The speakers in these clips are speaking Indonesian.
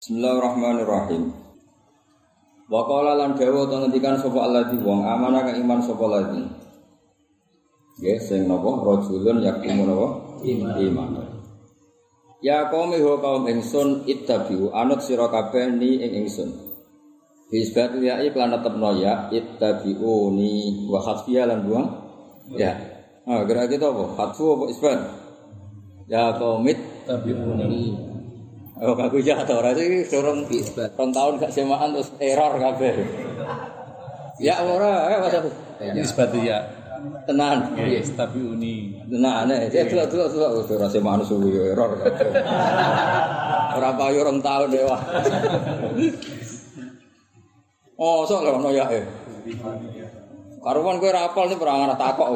Bismillahirrahmanirrahim. Wa qala lan dawa to ngendikan sapa Allah di wong amanah kang iman sapa lagi. Ya sing napa rajulun yakumu napa iman. Ya kaum ho kaum ingsun ittabi'u anut sira kabeh ni ing ingsun. Bisbat ya iklan tetepno ya ittabi'uni wa khafiyya lan buang. Ya. Ah, gerak kita apa? Hatfu apa isbat? Ya kaum ittabi'uni. Oh, kaku ya ta ora iki durung rong tahun gak semaan terus error kabeh. Ya ora, ayo Mas. Ini ya. Tenan. Yes, tapi uni. Tenan. Ya delok delok delok ora semaan suwi yo error kabeh. Ora payu rong tahun wah. Oh, sok lho ono ya e. Karuan kowe ora apal nih ora ngarep takok.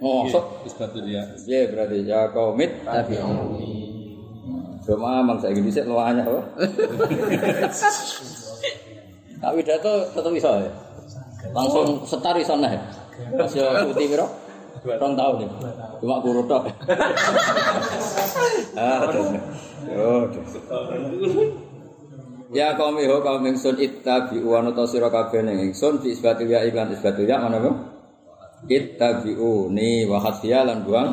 Mosok wis bantu dia. Ya berarti ya komit tapi Cuma mang saiki dhisik luwanya kok. Tak widato tetep iso ya. Langsung setar iso neh. Wis yo kuti piro? 2 tahun. 2 tahun. Cuma kurut tok. Ah. Oh. Ya kaum iho kaum ingsun ittabi'u wa nata sira kabeh ning ingsun fi isbatil ya iklan isbatil ya mana bu? Ittabi'uni wa khasfiya lan buang.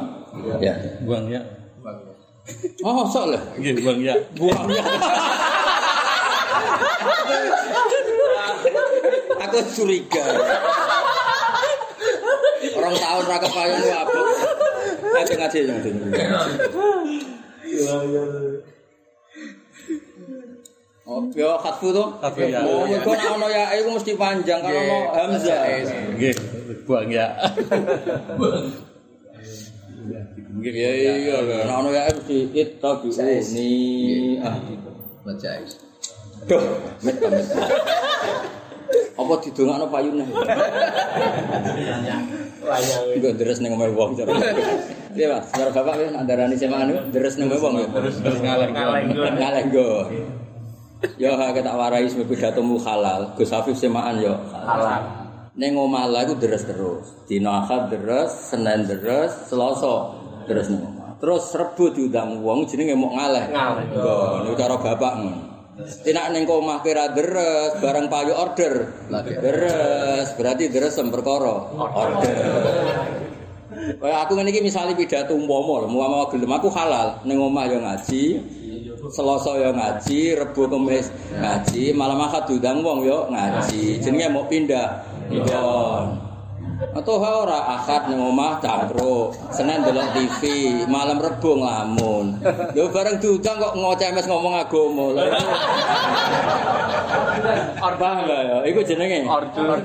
Ya. Buang ya. Oh, sok lah. Nggih, buang ya. Buang ya. Aku curiga. Orang tahun ra kepayung lu apa? Ngaji ngaji yang itu. Oh, yo khatfu to? Khatfu, ya. Oh, iku nek ono ya iku mesti panjang kalau ono hamzah. Nggih, buang ya. Nggih, Iya iya nek ono ya mesti ittabi'uni. Ah, Baca Duh, met met. Apa didongakno payune? Iku deres ning omahe wong cara. Iya, Mas. Cara Bapak wis nak darani semaan niku deres ning omahe wong ya. terus ngalah Ngaleh nggo. Yo ha ketak warai sembe pidatomu halal. Gus Hafif semaan yo halal. Ning omah lah iku deres terus. Dina Ahad deres, Senin deres, Selasa deres ning omah. Terus Rebo diundang wong jenenge mok ngaleh. Ngaleh. Niku cara bapak. Tidak neng omah kira deres, barang payu order. Deres, berarti deres semperkara. Order. Kayak aku ngene iki misale pidato umpama lho, umpama gelem aku halal ning omah yo ngaji. Selasa yo ngaji, Rebo Kamis ngaji, malam Ahad diundang wong yo ngaji. Jenenge mau pindah. Iya. Atau ha ora akad ning omah cangkruk, Senin delok TV, malam Rebo nglamun. Yo bareng diundang kok ngocemes ngomong agama. Lha iku- Paham gak ya? Iku jenenge order.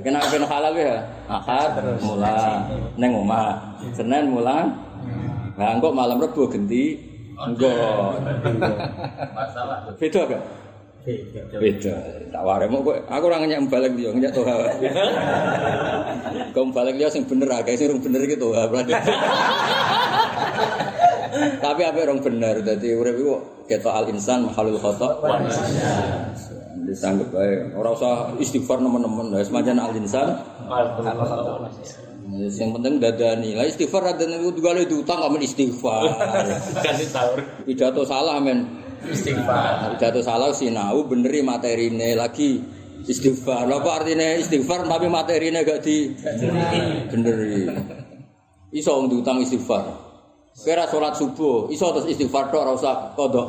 Kenapa ben halal ya? Akad mulang ning omah. Senin mulang. Lah kok malam Rebo genti engko. Beda gak? Beda. Tak waremu kok aku ora ngenyek balik dia, ngenyek toha. Kau balik dia sing bener akeh sing rung bener toha berarti. Tapi apa orang bener dadi urip iku ketok al insan mahalul khata. Disanggep bae. Ora usah istighfar nemen-nemen. Wis pancen al insan Yang penting dadani. Lah istighfar dadani itu juga itu utang men istighfar. Kasih sahur. Pidato salah men. Istighfar. Pidato salah sinau beneri materine lagi istighfar. Lha apa artinya istighfar tapi materine gak di beneri. Iso wong diutang istighfar. Kira sholat subuh, iso terus istighfar tok ora usah kodok.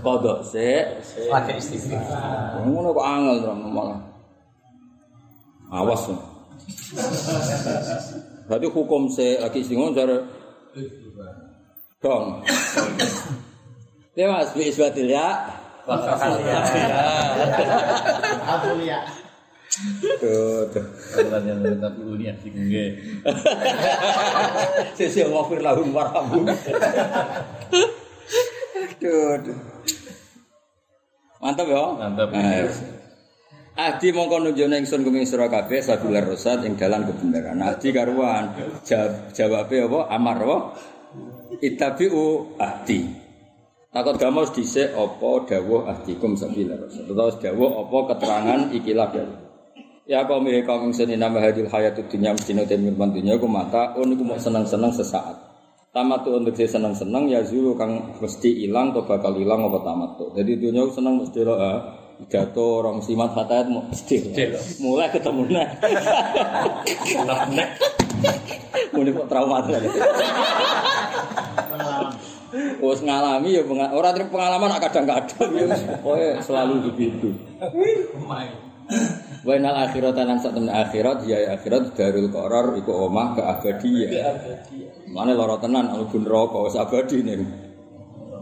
Kodok sik. Pakai istighfar. Ngono kok angel malah. Awas. Berarti hukum se lagi istighfar cara dong. Ya Mas, bi isbatil ya. Tuh, tuh. Yang tapi. Sisi wafir lahum warhamu. Tuh, tuh. Mantap ya. Mantap. Adi mongko nunjukno ingsun kuming sira kabeh sabilar rosad ing dalan kebenaran. Adi karuan jawab jawabe apa? Amar apa? Ittabi'u ahdi. Takut gamos dhisik apa dawuh ahdikum sabilar rosad. Utawa dawuh apa keterangan ikilah dawuh. Ya kaum ya kaum ingsun nama hadil hayatud dunya mesti te mirman dunya ku mata oh niku mau seneng-seneng sesaat. Tamat tuh untuk saya seneng-seneng ya zulu kang mesti ilang atau bakal ilang apa tamat tuh. Jadi dunia ku seneng mesti lo jatuh orang simat fatayat mau mesti mulai ketemu nah. Mulai kok trauma. Wes ngalami ya ora terima pengalaman kadang-kadang ya pokoke selalu begitu. Wa inal akhirat lan sak temen akhirat ya akhirat darul qarar iku omah keabadian. Mane lara tenan mlebu neraka wis abadi ning.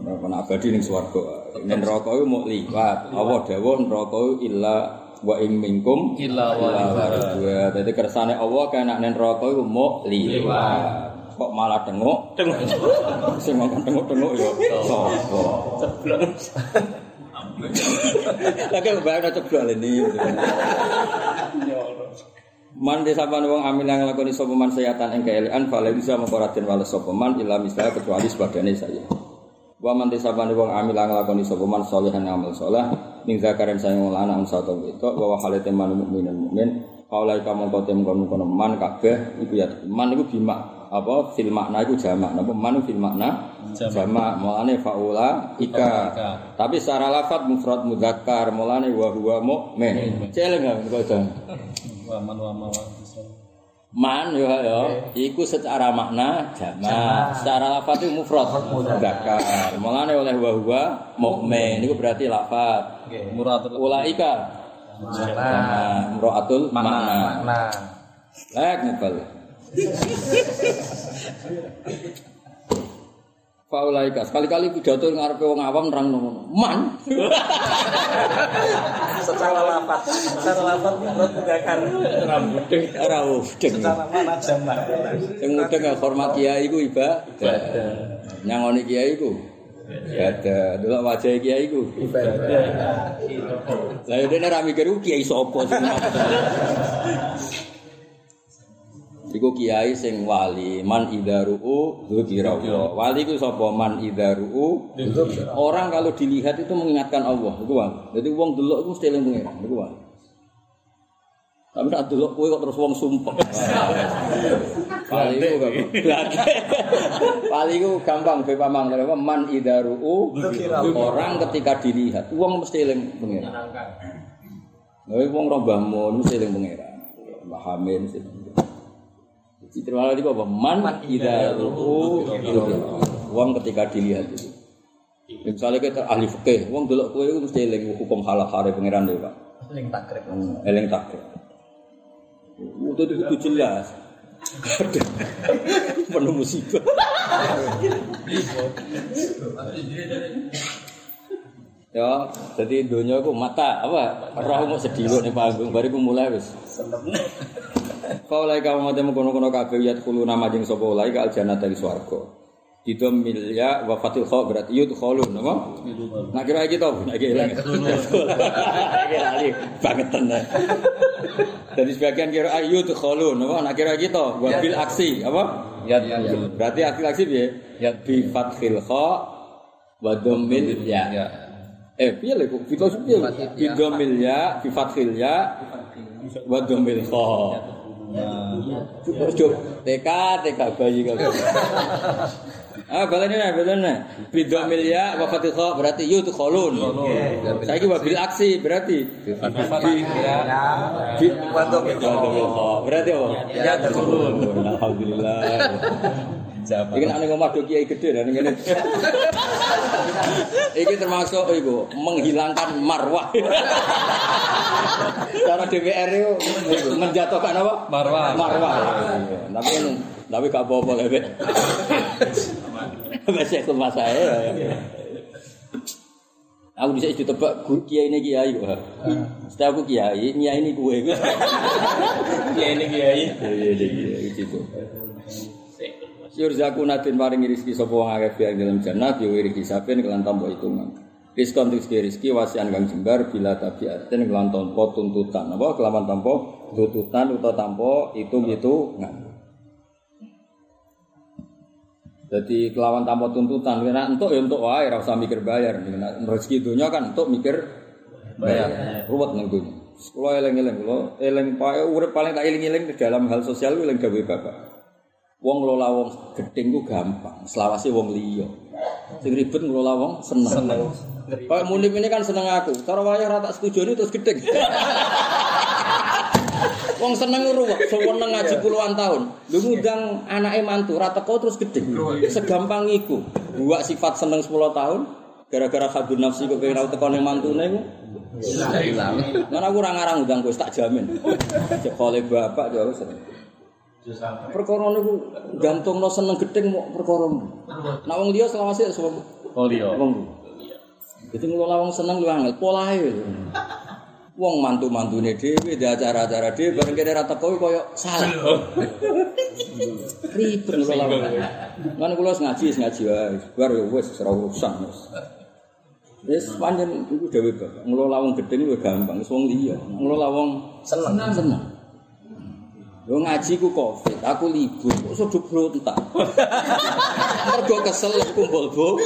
Nek abadi ning swarga. Ning neraka iku muk liwat. Allah dawuh neraka illa wa ing minkum Illa waridha. Dadi kersane Allah kena ning neraka iku muk liwat. Kok malah tengok? Tengok. Sing ngomong tengok-tengok ya sapa? Lagi bayang ceblok ini. Man desa pan wong amil yang nglakoni sapa man sayatan ing keelian fale bisa mengkoratin wales sapa man ila misal kecuali sebagainya saya. Wa man desa pan wong amil nglakoni sapa man salihan amal saleh ning zakaran sayang wong lanang unsa to itu wa wa halate man mukminin mukmin Kaulai kamu kotem kono kono man kabeh iku ya man iku bima apa fil makna iku jamak napa man fil makna jamak. mulane faula ika. Tapi secara lafaz mufrad mudzakkar mulane wa huwa mukmin. Celeng nggak kok Wa man wa ma wa Man yo yo, iku secara makna jamak, secara lafaz itu mufrad. Mudzakkar. Mulane oleh wa huwa mukmin. Niku berarti lafaz. Muratul Ulaika. Jamak. Mraatul makna. Nah, Lek ngepel. Faulaika sekali-kali pidato ngarepe wong awam nerang ngono. Man. secara lapat, secara lapat menurut mudakar. rambutnya Ora udeng. Secara mana jamak. Sing udeng ya hormat kiai iku ibadah. Nyangoni kiai iku ibadah. Delok wajah kiai iku Lah dene ra mikir kiai sapa sing Iku kiai sing wali man idzaru'u dzikra Allah. Wali iku sapa man idzaru'u Orang kalau dilihat itu mengingatkan Allah, itu wali. Jadi wong delok iku mesti eling pengiran, itu wali. Tapi nak delok kowe kok terus wong sumpah. Wali iku gak Wali iku gampang be pamang man idzaru'u orang ketika dilihat wong mesti eling pengiran. Nah, wong rombah mun mesti eling pengiran. Mbah Hamid mesti. Citra lagi apa? Man ida ruku Uang ketika dilihat itu. Misalnya kita ahli fikih, uang dulu kue itu mesti eling hukum halal hari pangeran deh pak. Link takrib. Eling takdir. Itu itu itu jelas. Penuh musibah. Ya, jadi dunia aku mata apa? Roh mau sedih nih panggung, bariku mulai wis. Faulai kamu mati mengkono-kono kabeh yat kulu nama jeng sapa ulai ka aljana dari swarga. Itu milya wa fatil kha berarti yut khalun apa? Nak kira iki to, nak kira. Nak kira ali banget tenan. Jadi sebagian kira ayut khalun apa? Nak kira iki to, wa bil aksi apa? ya Berarti aksi aksi piye? Ya bi fathil kha wa dhammil ya. Eh, piye lho kok kita piye? Bi dhammil ya, bi fathil ya wa dhammil kha. Cuk, TK, TK bayi kau. Ah, balane nih, balane. Bidok milia, wafat kha berarti yut kholun. Saya kira wabil aksi berarti. Berarti apa? Ya, kholun. Alhamdulillah. Jabat. Iki nek ngomah do kiai gede dan ngene. Iki termasuk iku menghilangkan marwah. Cara DPR itu menjatuhkan apa? Marwah. Marwah. Tapi tapi gak apa-apa lah, Besek ke masa saya. Aku bisa itu tebak guru kiai ini kiai kok. Setelah aku kiai, kiai ini kue. Kiai ini kiai. Kiai ini kiai gitu. Yurzaku natin paring rizki sapa wong akeh biang dalam jannah yo rizki saben kelan tampa hitungan. Rizkon rizki rizki wasian kang jembar bila tabiatin kelan tanpa tuntutan. Apa kelawan tanpa tuntutan utawa tanpa hitung-hitungan. Jadi kelawan tanpa tuntutan, karena untuk ya untuk wae, ora usah mikir bayar. Rezeki dunia kan untuk mikir bayar. Ruwet nang dunia. Kulo eling-eling, kulo eling pae urip paling tak eling-eling di dalam hal sosial eling gawe bapak. Wong ngelola wong gedeng ku gampang, selawase wong liya. Sing ribet ngelola wong seneng. Seneng. Kayak Munib ini kan seneng aku. Cara wayah rata setuju ini terus gedeng. Wong seneng ruwet, seneng ngaji puluhan tahun. Lu ngundang anake mantu, rata kau terus gedeng. Segampang iku. Buat sifat seneng 10 tahun, gara-gara kabur nafsi kok pengen teko ning mantune ku. Hilang. Mana aku ora ngarang undang kowe tak jamin. Cek kole bapak yo wis. Perkara niku gantungno seneng gedeng mau perkara. Nah wong liya selawase semua Oh iya. wong. Itu ngelola wong seneng lu angel polahe. Wong mantu-mantune dhewe di acara-acara dhewe bareng kene ra teko koyo salah. Ribet ngelola wong. Lan kula ngaji ngaji wae. Bar yo wis ora urusan wis. Wis pancen iku dhewe bapak. Ngelola wong gedeng luwih gampang, wis wong liya. Ngelola wong Seneng. seneng. Yo ngaji ku covid, aku libur, kok sudah berontak. Mergo kesel kumpul bu.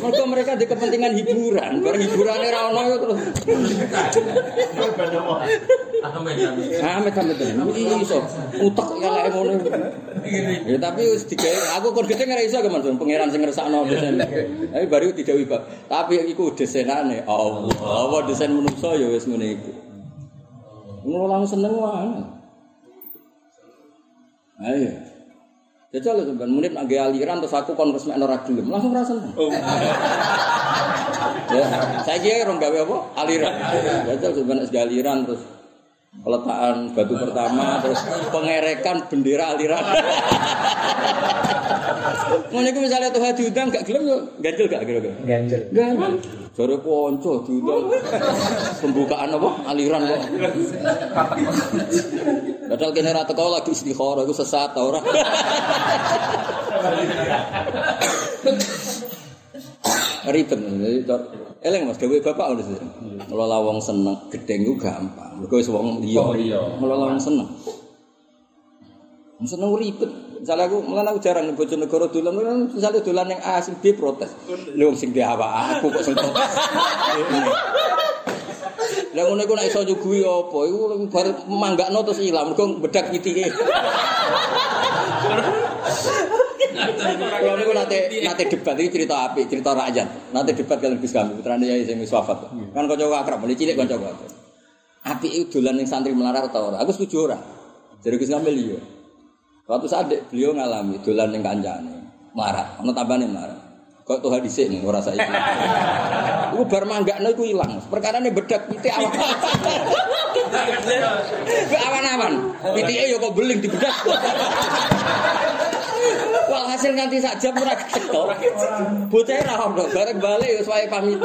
Mergo mereka di kepentingan hiburan, bareng hiburannya ra ono yo terus. Amit amit tenan. Iki iso utek eleke ngono. Ya tapi wis digawe aku kon gedhe ora iso ke Mas pangeran sing ngersakno desain. Tapi baru didawi Pak. Tapi iku desainane Allah. Allah desain manusa ya wis ngene iku. Ngulang seneng wae. Ayo. Jajal lho sampean menit nang aliran terus aku kon resmek ora gelem, langsung ra seneng. Ya, saya kira orang gawe apa? Aliran. Jajal sampean wis aliran terus peletakan batu pertama terus pengerekan bendera aliran. Ngono iku misalnya tuh diundang gak gelem yo ganjel gak kira-kira. Ganjel. Ganjel. Jare ponco diundang pembukaan apa? Aliran kok. Padahal kene ra teko lagi istikharah iku sesat ta ora. Ribet. Jadi, Eleng Mas dewe bapak udah sih. Ngelola wong seneng gedeng ku gampang. Mergo wis wong liya. Ngelola wong seneng. Wong seneng ribet. Misalnya aku, malah aku jarang nih bojo negara dolan, misalnya dolan yang A sing B protes. Lu wong sing D apa aku kok sing protes. Lah ngono iku nek iso nyuguhi apa? Iku bar manggakno terus ilang, mergo bedak pitike. Kalau niku nate nate debat iki cerita apik, cerita rakyat. Nate debat kalian Gus Kamil, putrane Yai sing wis wafat. Kan kanca akrab, mulai cilik kanca aku. Apik iku dolan ning santri melarat ta ora? Aku setuju ora. Jadi Gus Kamil iya. Suatu saat beliau ngalami dolan ning kancane, melarat, ono tambane melarat. Kok tuh hadisik nih ora saiki. Iku bar manggakno iku ilang. Perkarane bedak pitik. Be awan-awan. Pitike ya kok beling di bedak. Walhasil nganti sak jam ora ketok. Bocah ra ono, bareng balik wis wae pamit.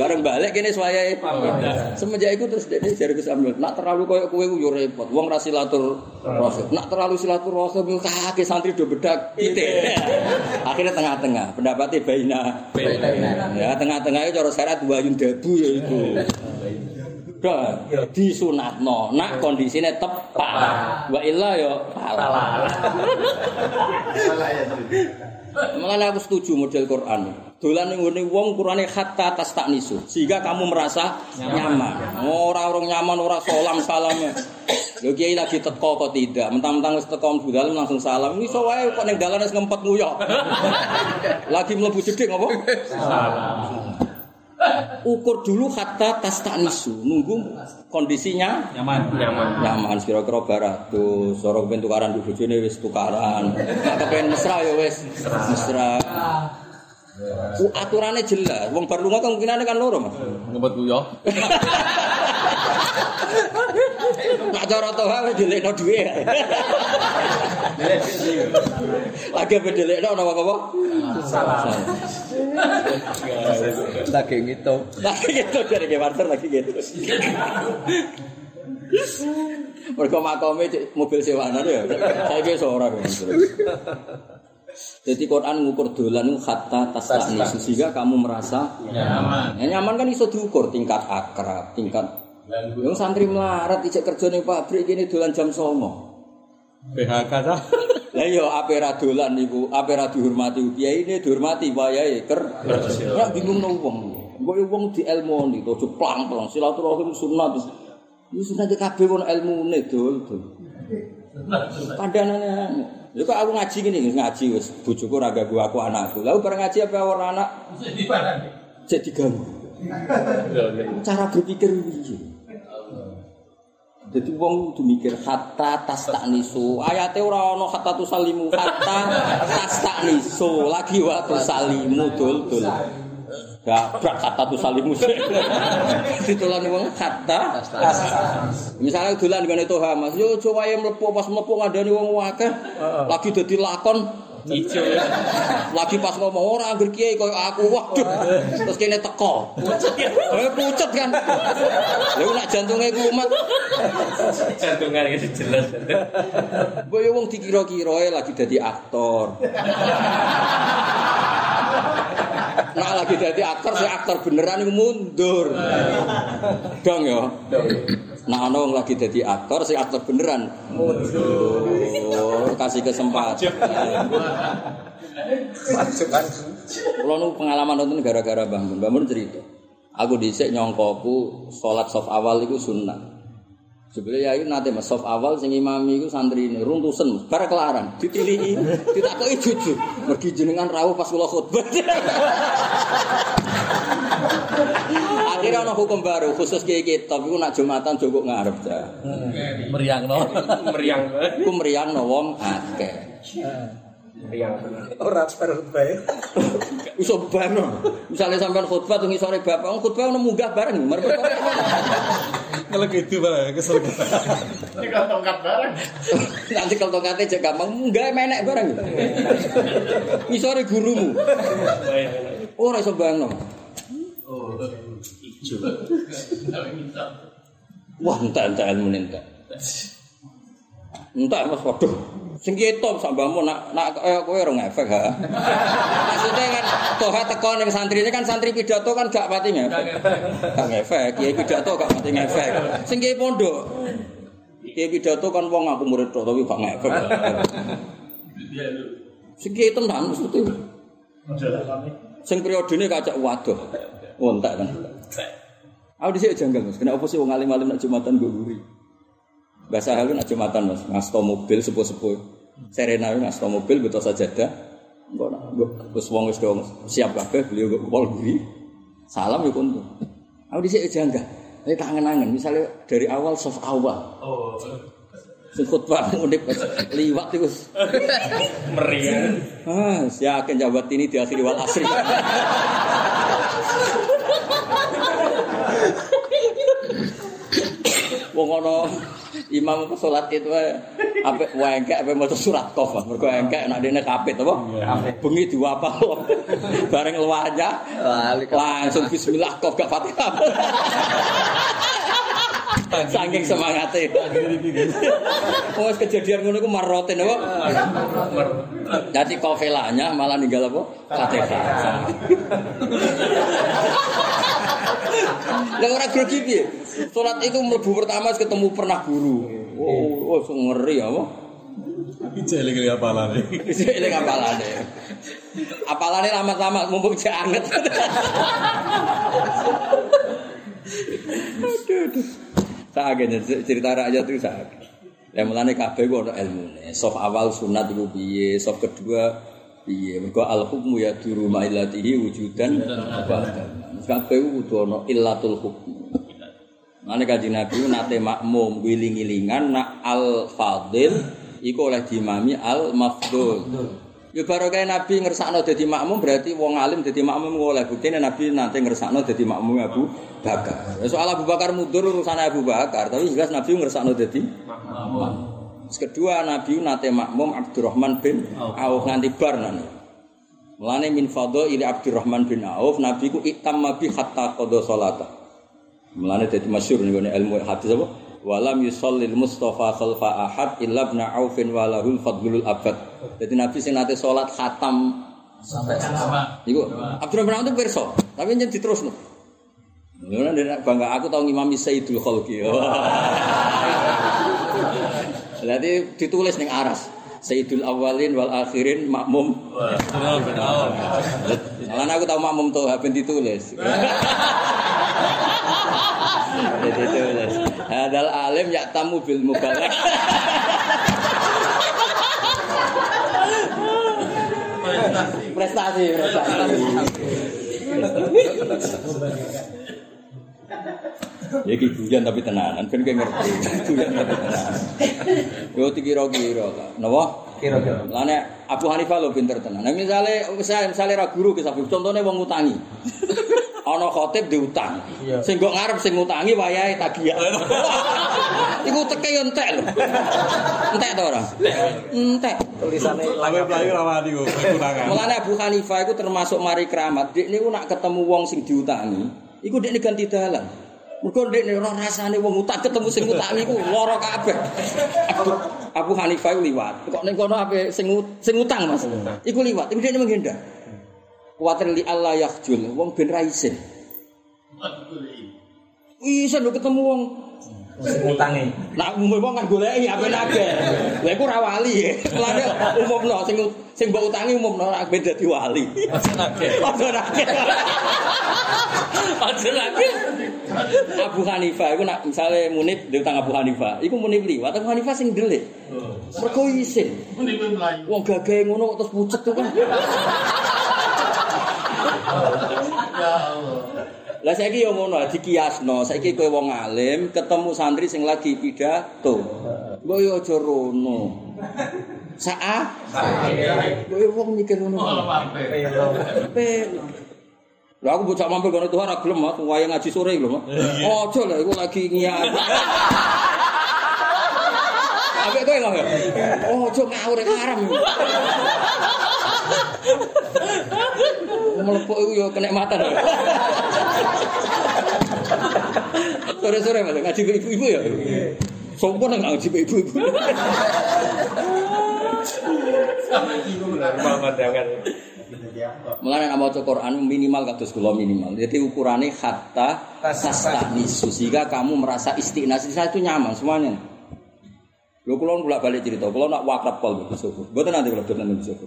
Bareng balik kene wae pamit. Semenjak iku terus dene jare Gus Amil, nak terlalu koyo kowe ku yo repot. Wong ra silatur rahim. Nak terlalu silatur rahim kake santri do bedak pitik. Akhirnya tengah-tengah, pendapatnya baina. Ya, tengah-tengah itu cara syarat wayun dabu ya itu. Dah, disunatno, nak kondisinya tepat. Wa illa ya salah. Malah aku setuju model Quran. Dolan ning ngene wong Qurane hatta tas tak nisu, sehingga kamu merasa nyaman. Ora orang nyaman, ora salam salam. Lho kiai lagi teko kok tidak, mentang-mentang wis teko mlebu dalem langsung salam. Iso wae kok ning dalan wis ngempet nguyok. lagi mlebu jeding apa? Ukur dulu hatta tas tak nisu, nunggu kondisinya Nyaman. Nyaman. nyaman kira-kira baratus sorok ben tukaran di bojone wis tukaran. Kepen mesra ya wis. Mesra. U, aturannya jelas. Wong bar lunga kemungkinannya kan loro mas. Ngebet guyo. nak cara toha wis dilekno duwe lagi apa dilekno ana apa salah Lagi gitu. lagi gitu dari Gewarter lagi gitu Mereka makome cek mobil sewanan ya. Saya kira seorang. Jadi Quran ngukur dolan itu hatta tasani sehingga kamu merasa Nyaman. Ya, nyaman kan iso diukur tingkat akrab, tingkat Yang santri melarat ijek kerja ning pabrik gini dolan jam 09.00. PHK ta. Lah iya ape ra dolan niku, ape ra dihormati kiai ini dihormati wayahe ker. Ya bingung nang wong. Engko Mbok wong di ilmoni to plang-plang silaturahim sunat. Ini sunat kabeh kon ilmune dol dol. Kandanane Lha kok aku ngaji gini ngaji wis bojoku ora ganggu aku anakku. Lah bareng ngaji apa ora anak? Cek diganggu. Cara berpikir piye? Jadi wong kudu mikir hatta tas tak nisu. Ayate ora ana hatta tusalimu, hatta tas tak nisu. Lagi wa tusalimu dul dul. Gabrak hatta tusalimu. Ditulan wong hatta tas. Misalnya dolan ngene toha Mas, yo aja wae mlebu pas mlebu ngandani wong akeh. Lagi dadi lakon Ijo. lagi pas ngomong ora anggere kiai koyo aku waduh terus kene teko eh pucet kan lha nak jantunge kumat Jantungan gitu jelas. Boyo wong dikira-kira lagi dadi aktor. Nah lagi dadi aktor, si aktor beneran mundur. Dong ya. Nah ana wong lagi dadi aktor, si aktor beneran mundur. Kasih kesempatan. Kalau nu pengalaman nonton gara-gara Mbah Mun cerita. Aku dhisik nyongkoku salat soft awal iku sunnah. Sebenarnya ya nanti mas soft awal sing imami iku santri ini runtusen bar kelaran ditilihi ditakoki jujur mergi jenengan rawuh pas kula khutbah. Akhirnya ana hukum baru khusus kiai kitab iku nak Jumatan jogok ngarep ta. Meriang no. Meriang banget. Iku meriangno wong akeh. Meriang. Ora fair bae. Iso bano. Misale sampean khutbah tuh ngisore bapak, khutbah ono munggah bareng. Mergo Kalau gitu malah kesel. Tinggal tongkat bareng. nanti kalau tongkatnya cek gampang munggah menek bareng. Ngisore gurumu. Ora iso bano. Ijo. Wah, entek entek ilmu entek. Entek Mas waduh. Sing ketok sak mbahmu nak nak eh, kowe ora ngefek ha. Maksudnya kan toha teko ning santri ini kan santri pidato kan gak pati ngefek. Gak ngefek, kiai pidato gak pati ngefek. Sing kiai pondok. Kiai pidato kan wong aku murid tok tapi gak ngefek. Sing kiai tenan mesti. Sing periodene kacak waduh. Oh, entek kan. Aku dhisik janggal Mas. Kenapa sih wong alim-alim nak Jumatan gue guri? Bahasa halus nak Jumatan Mas, ngasto mobil sepuh-sepuh. Serena itu ngasto mobil betul sajadah. Engko nak wis wong wis siap kabeh beliau gue pol guri. Salam ya kuntu. Aku dhisik janggal. Ini kangen-kangen, misalnya dari awal soft awal. Oh. Sing khutbah unik Mas. liwat itu. Meriang. Ah, yakin jabat ini di akhir wal asri. Wong ana imam apa salat itu wae engkek apik maca surat qaf. Mergo engkek nek dene kapit apa? Bengi diwapal. Bareng luwanya langsung bismillah qaf gak Fatihah. Saking semangate. Wes kejadian ngono iku maroten apa? Jadi kofelanya malah ninggal apa? Fatihah. Lah ora grogi piye? Salat itu mlebu pertama ketemu pernah guru. Oh, oh ngeri apa? Iki jeli kali apalane. Wis eling apalane. Apalane lama-lama mumpung cek anget. aduh, aduh. Sakit cerita rakyat itu sakit. Yang mulane kabeh ku ono ilmune. Sof awal sunat iku piye, sof kedua piye. Mergo al hukmu ya duru ma'ilatihi wujudan wa. Kabeh ku kudu ono illatul hukmu. Mane kanjeng Nabi nate makmum wiling-wilingan nak al fadil iku oleh dimami al mafdul. Ya baru kayak Nabi ngersakno dadi makmum berarti wong alim dadi makmum oleh buktine Nabi nanti ngersakno dadi makmum Abu Bakar. Ya soal Abu Bakar mundur urusan Abu Bakar, tapi jelas Nabi ngersakno dadi makmum. Kedua Nabi nate makmum Abdurrahman bin Auf nganti bar nane. Mulane min fadho ili Abdurrahman bin Auf Nabi ku itamma bi hatta qada salata. Mulane dadi masyhur ning ilmu hadis apa? Walam yusallil Mustafa khalfa ahad illa ibn Aufin walahul fadlul abad. Jadi Nabi sing nate salat khatam Sampai sama. Iku Abdurrahman itu pirsa, tapi nyen diterusno. Ngono nek bangga aku tau ngimami Sayyidul Khalqi. Berarti ditulis ning aras. Sayyidul awalin wal akhirin makmum. Malah aku tahu makmum tuh ben ditulis. Ditulis. Hadal alim ya tamu bil mubalak. prestasi, prestasi. Ya guyon tapi tenanan, ben kowe ngerti. Guyon tapi tenanan. Yo dikira-kira. Napa? Kira-kira. Lah nek Abu Hanifah lho pinter tenan. Nek misale misale, misale ra guru ke sapi, contone wong ngutangi. Ana khotib diutang. Sing kok ngarep sing ngutangi wayahe tagih. Iku teke yo entek lho. Entek to ora? Entek. Tulisannya Lawe playu rawani kok kekurangan. Mulane Abu Hanifah iku termasuk mari keramat. Dik niku nak ketemu wong sing diutangi, iku dik ganti dalan. Mergo dik ora rasane wong utang ketemu sing utangi iku lara kabeh. Abu, Abu Hanifah liwat. Kok ning kono ape sing sing utang Mas. Iku liwat. Iku dik menghindar. Kuwatir li Allah yakhjul, wong ben ra isin. Isin ketemu wong sing ngutangi. Nak umum wong kan goleki ape nake. Lha iku ra wali. Mulane umumno sing sing mbok utangi umumno ra ben dadi wali. Aja nake. Aja nake. Abu Hanifah iku nak misale munib di utang Abu Hanifah, iku munib liwat Abu Hanifah sing delik. Mergo isin. Wong gagahe ngono kok terus pucet tuh kan. Lah saiki yo ngono dikiasno, saiki kowe wong alim ketemu santri sing lagi pidato. Mbok yo aja rono. Saa? Kowe wong mikir ngono. Pelo. Lah aku bocah mampir kono Tuhan ra gelem Mas, wayang ngaji sore lho. Ojo lah iku lagi ngiyar. Apik kowe lho. Ojo ngawur haram. Melepuk iku yo kenikmatan. Sore-sore Mas ngaji ke ibu-ibu ya. Sopo nang ngaji ke ibu-ibu. Mulane nek maca Quran minimal kados kula minimal. Jadi ukurannya hatta tasanisu sehingga kamu merasa istiqnas di itu nyaman semuanya. Lho kula bolak-balik cerita, kula nak wakrab kol Sofu. Mboten nanti kula dolan Gus Sofu.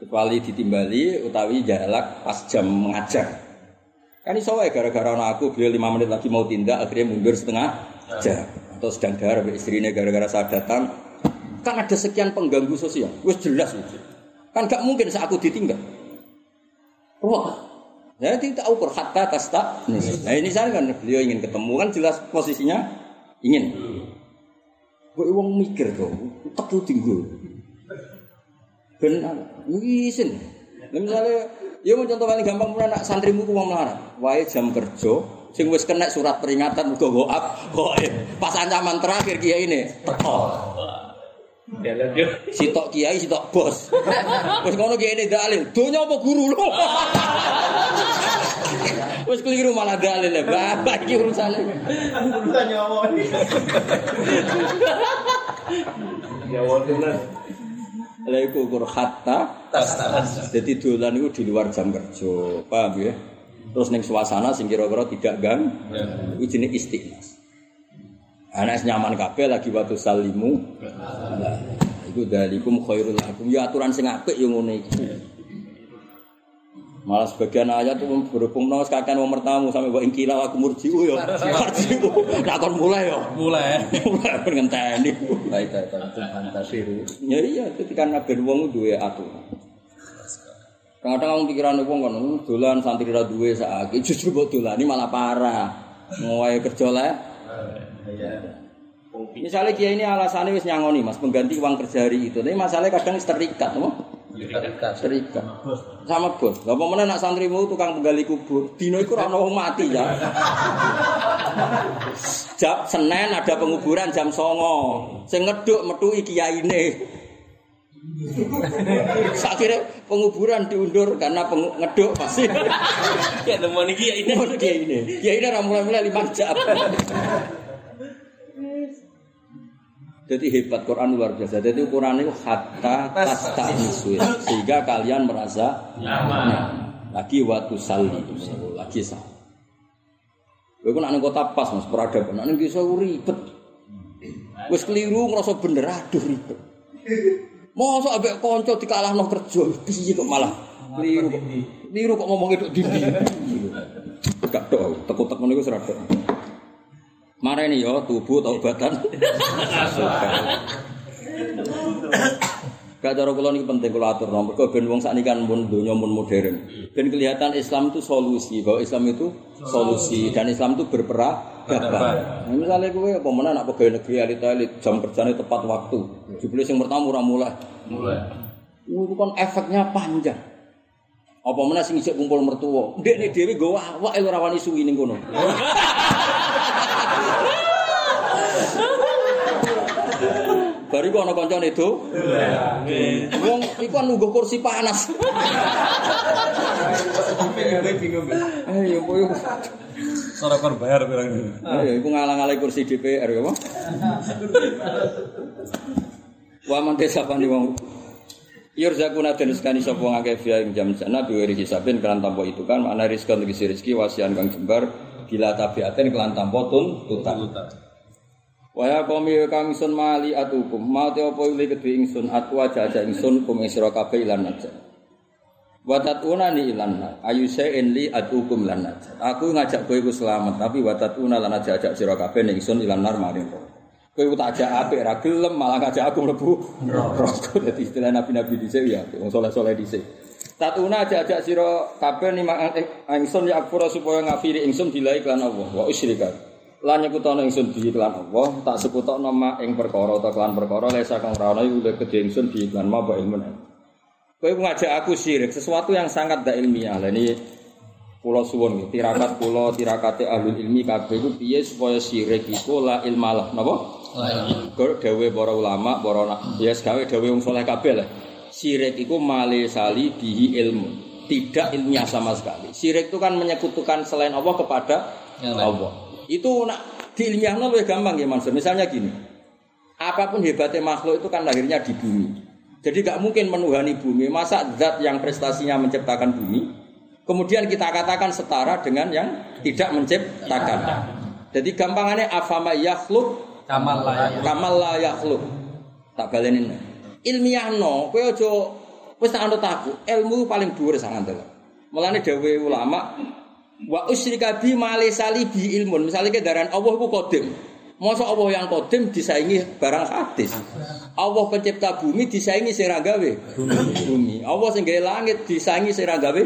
Kecuali ditimbali utawi jalak pas jam mengajar. Kan iso wae gara-gara anak aku beliau 5 menit lagi mau tindak akhirnya mundur setengah jam. Atau sedang sama istrinya gara-gara saya datang. Kan ada sekian pengganggu sosial. Wes jelas itu. Kan gak mungkin saat aku ditinggal. Wah, jadi tak ukur hatta tas tak. Nah ini saya kan beliau ingin ketemu kan jelas posisinya ingin. Gue uang mikir tuh, tak tuh tinggal. Benar, wisin. Nah, misalnya, ya mau contoh paling gampang pernah nak santrimu ku wong melarat. Wae jam kerja, sing wis kena surat peringatan muga goab, goib. Pas ancaman terakhir kiai ini, teko. Dia. Sitok kiai, sitok bos. Wis ngono kiai ini dalil. Donya apa guru lo? Wis keliru malah dalil ya. Bapak iki urusane. Nyawa tenan. Lha iku ukur hatta Jadi dolan itu di luar jam kerja, paham ya? Terus ning suasana sing kira-kira tidak gang, itu jenis istiqmas. Anak nyaman kabeh lagi waktu salimu. Nah, itu dalikum khairul lakum. Ya aturan sing apik yo ngono iki. Malah sebagian ayat tuh berhubung nang kakek wong mertamu sampai wa ingkila aku murjiu yo. Murjiu. Nah kon mulai yo. Mulai. Mulai ben ngenteni. Baik ta ta fantasiru. Ya iya ketika nabi wong duwe aturan. Kadang-kadang wong pikiran wong kan "Hmm, dolan santri ra duwe saiki justru mbok dolani malah parah. Ngowae kerja le. Misalnya kiai ini alasannya wis nyangoni mas pengganti uang kerja hari itu. Tapi masalahnya kadang terikat, no? Terikat sama bos. Gak mau mana nak santrimu tukang penggali kubur. Dino wong mati ya. Jam Senin ada penguburan jam songo. Sing ngeduk metu kiai ini. Akhirnya penguburan diundur karena peng- ngeduk pasti. Ya teman iki ya ini. Kiai ini. Kiai ini mulai-mulai lima jam. Jadi hebat Quran luar biasa. Jadi ukuran itu hatta tasta sehingga kalian merasa nyaman. Lagi waktu sali, lagi sal. Gue kan anak kota pas mas peradaban, anak bisa ribet. Wes keliru ngerasa bener, aduh ribet. Mosok ambek kanca dikalahno kerja, piye kok malah keliru kok. Keliru kok ngomong itu dindi. Gak tok, tekuk-tek ngono iku seradok. Mare ini yo tubuh taubatan. Gak cara kula niki penting kula atur nomor mergo ben wong sakniki kan mun donya mun modern. Ben kelihatan Islam itu solusi, bahwa Islam itu solusi dan Islam itu berperadaban. Nah, misalnya kowe apa menan nak pegawai negeri elit-elit jam kerjanya tepat waktu. Jebule sing pertama ora mulai. Mulai. Itu kan efeknya panjang. Apa mana sing isik kumpul mertua. Ndekne dhewe nggo awak ora wani suwi ning kono. Bariku ana kancane itu. Wong iku kan nunggu kursi panas. Eh yo koyo Sarapan bayar pirang ini. Eh iku ngalang-alang kursi DPR ya, Pak. Wa man desapani wong Yurzakuna dan sekani sapa wong akeh fiya ing jam sana biwiri hisabin kelan tanpa itu kan makna rizki untuk rizki wasian kang jembar bila tabiatin kelan tanpa tun tutan. Kami kang ingsun mali atukum mau te apa ile kedhe ingsun atu aja aja ingsun kum isra kabeh ilan aja. Watatuna ni ilan ayu sein li atukum lan aja. Aku ngajak kowe iku selamat tapi watatuna lan aja ajak sira kabeh ingsun ilan nar maring. Kowe ku tak ajak apik ra gelem malah ngajak aku mlebu neraka. Dadi istilah nabi-nabi dhisik ya, wong saleh-saleh dhisik. Tatuna aja ajak sira kabeh ni ingsun ya akfura supaya ngafiri ingsun dilai kelan Allah. Wa usyrika. lan nyekutono ingsun bi iklan Allah. Tak sekutokno mak ing perkara utawa kelan perkara lesa kang ora ana iku gede ingsun bi iklan ma ba ilmu kowe ngajak aku syirik sesuatu yang sangat da ilmiah. Lah ini kula suwun tirakat kula tirakate ahli ilmi kabeh iku piye supaya syirik iku la ilmalah. Napa Kok dawe para ulama para nak ya gawe dawe wong saleh kabeh lah syirik iku male sali bihi ilmu tidak ilmiah sama sekali syirik itu kan menyekutukan selain Allah kepada Allah itu nak diilmiahno lebih gampang ya Mansur. Misalnya gini. Apa pun hebatnya makhluk itu kan lahirnya di bumi. Jadi gak mungkin menuhani bumi. Masa zat yang prestasinya menciptakan bumi, kemudian kita katakan setara dengan yang tidak menciptakan. Jadi gampangannya afama yakhluk Kamal layak. kamal la yakhluk. Tak balenin. Ilmiah no, kowe aja wis tak anut aku. Ilmu paling dhuwur sangat Mulane dawuhe ulama, wa usyrika bi ma sali bi ilmun. Misalnya ke daran Allah ku kodim. Masa Allah yang kodim disaingi barang hadis. Allah pencipta bumi disaingi sing gawe bumi. Allah sing langit disaingi sing gawe.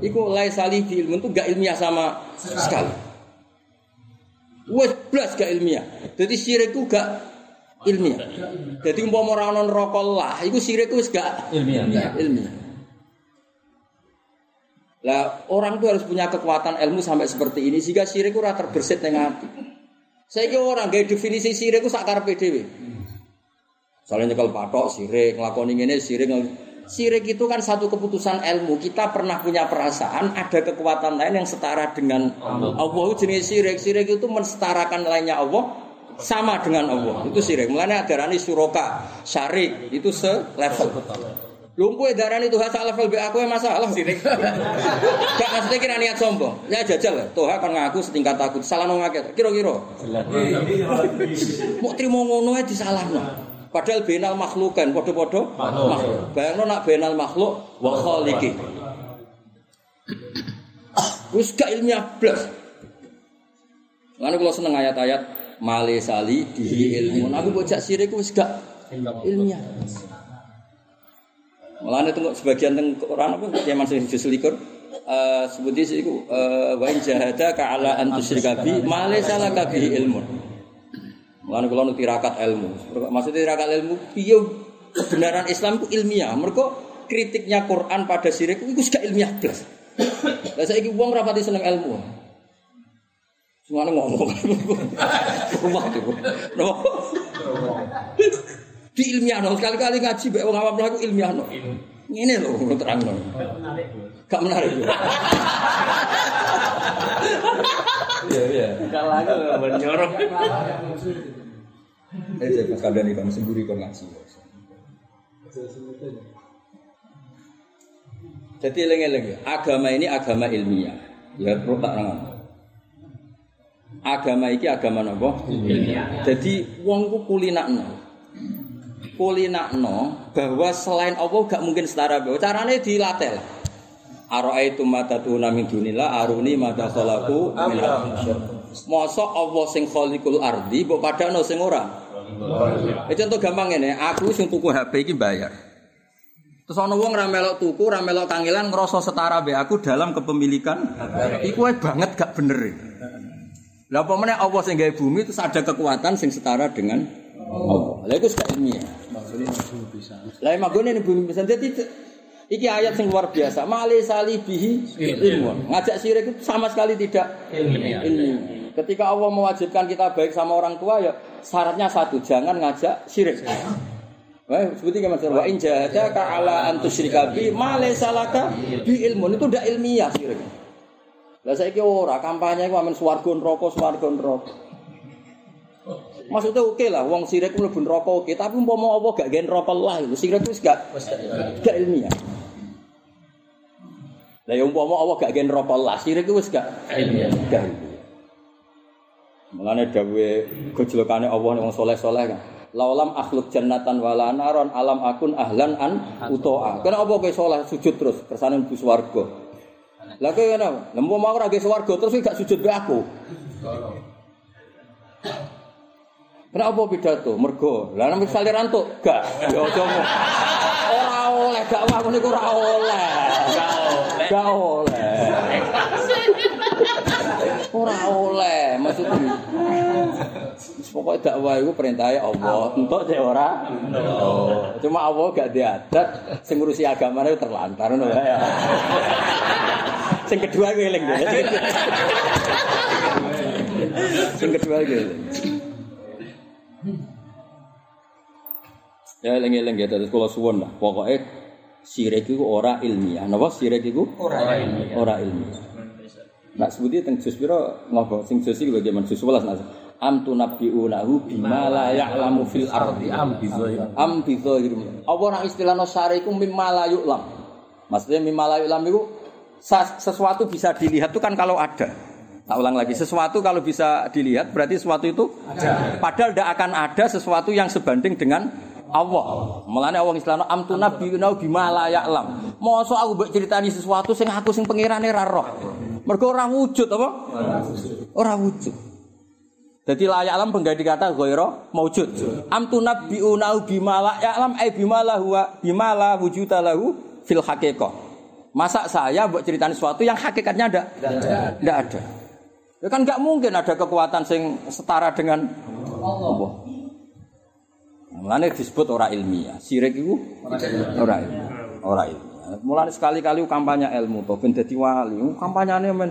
Iku lai sali bi ilmun itu gak ilmiah sama sekali. Wes blas gak ilmiah. Jadi syirik ku gak ilmiah. Jadi umpama ora ana neraka lah, iku syirik ku wis gak Ilmiah. ilmiah. Lah orang itu harus punya kekuatan ilmu sampai seperti ini sehingga syirik itu ora terbersit ning ati. Saiki orang gawe definisi syirik ku sak karepe dhewe. Soalnya nyekel patok syirik, nglakoni ngene syirik. Syirik itu kan satu keputusan ilmu. Kita pernah punya perasaan ada kekuatan lain yang setara dengan Allah. Allah itu jenis syirik. Syirik itu mensetarakan lainnya Allah sama dengan Allah. Itu syirik. Mulanya adarani suroka, syarik itu selevel. Lumpuh darani Tuhan sak level be aku yang masalah sirik. Gak maksudnya kira niat sombong. Ya jajal lah. Tuhan kan ngaku setingkat aku. Salah nong ngake. Kira-kira. Mau terima ngono aja disalahno. Padahal benal makhluk kan, podo-podo makhluk. Bayangno nak benal makhluk wa khaliqi. Wis gak ilmiah blas. Lalu kalau seneng ayat-ayat male sali di ilmu. Aku bocah sirik wis gak ilmiah. Mulane tengok sebagian teng Quran apa ya masih juz likur eh sebuti iku eh wa in jahadaka ala an tusyrika bi ilmun. Mulane kula tirakat ilmu. Maksudnya tirakat ilmu piye kebenaran Islam itu ilmiah. Mergo kritiknya Quran pada syirik itu gak ilmiah blas. Lah saiki wong rapati seneng ilmu. Semuanya ngomong. Rumah itu. No. Di ilmiah no. Sekali-kali ngaji bae wong awam aku ilmiah no. Ngene lho terang no. Gak menarik. Iya iya. Kalau aku menyorong. Eh saya pas kadang kamu sendiri kau ngaji. Jadi eleng-eleng ya, agama ini agama ilmiah. Ya perlu tak rangan. Agama ini agama apa? Ilmiah. Jadi wong ku kulinakno. kulinakno bahwa selain Allah gak mungkin setara bahwa caranya dilatih lah. Aro'aitu mata tuna min dunillah aruni mata min Masa Allah sing kholikul ardi mbok padakno sing ora. Eh contoh gampang ini, aku sing tuku HP iki bayar. Terus ana wong ra melok tuku, ra melok kangelan ngrasa setara be aku dalam kepemilikan. Iku wae banget gak bener. Lah apa meneh Allah sing gawe bumi itu ada kekuatan sing setara dengan Allah. Lah iku gak ilmiah. Lah emang gue nih bumi bisa jadi iki ayat sing luar biasa. Mali salibihi ilmu. Ngajak syirik itu sama sekali tidak ilmiah. Ketika Allah mewajibkan kita baik sama orang tua ya syaratnya satu jangan ngajak syirik. Wah, seperti kayak mas Wa in jahadaka ala an tusyrika bi ma laysa laka bi ilmun itu udah ilmiah syirik. Lah saiki ora kampanye ku amen swarga neraka swarga neraka. Maksudnya oke lah, wong sirik mlebu neraka oke, tapi umpama apa gak gen neraka lah itu sirik itu gak gak ilmiah. Lah ya umpama apa gak gen neraka lah, sirik itu gak ilmiah. Gak ilmiah. Mulane dawuhe gojlokane Allah wong soleh-soleh kan. Laulam akhluk jannatan wala naron alam akun ahlan an utoa. Kenapa kowe soleh sujud terus kersane mlebu swarga? Lah kowe kenapa? Lah mau ora ge terus gak sujud be aku. Kenapa pidato? Mergo. Lah nek misale rantuk, gak. Ya aja. Ora oleh dakwah ngene ora oleh. Gak oleh. Ora oleh maksudnya. Pokoknya dakwah itu perintahnya Allah. Untuk cek ora. Cuma Allah gak diadat. Sing ngurusi agama itu terlantar. ngono ya. Sing kedua gue eling. Sing kedua gue eling. Ya eling-eling ya terus kalau suwon lah. Pokoknya sirik itu ora ilmiah. Napa sirik itu ora ilmiah. Ora ilmiah. Nak sebuti teng jus pira ngopo sing jus iki bagaimana jus 11 nak. Am tunabbiunahu bima la ya'lamu fil ardi am bizahir. Am bizahir. Apa nak istilahno syari iku mimma la yu'lam. Maksudnya mimma la yu'lam itu sa- sesuatu bisa dilihat itu kan kalau ada. Tak ulang lagi, sesuatu kalau bisa dilihat berarti sesuatu itu ada. Padahal tidak akan ada sesuatu yang sebanding dengan Allah. Mulane wong Islam am tunabbiuna bima la ya'lam. Mosok aku mbok critani sesuatu sing aku sing pengirane ra roh. Mergo ora wujud apa? Ora wujud. Jadi layak alam pengganti kata ghaira maujud. Am tunabbiuna bima la ya'lam ai bima la huwa bima la wujuda lahu fil haqiqah. Masa saya buat ceritain sesuatu yang hakikatnya ada? Tidak ada. Ya kan nggak mungkin ada kekuatan sing setara dengan Allah. Mulane disebut ora ilmiah. Sirik itu ora ilmiah. Ora ilmiah. Mulane sekali-kali kampanye ilmu to ben dadi wali. Kampanyane men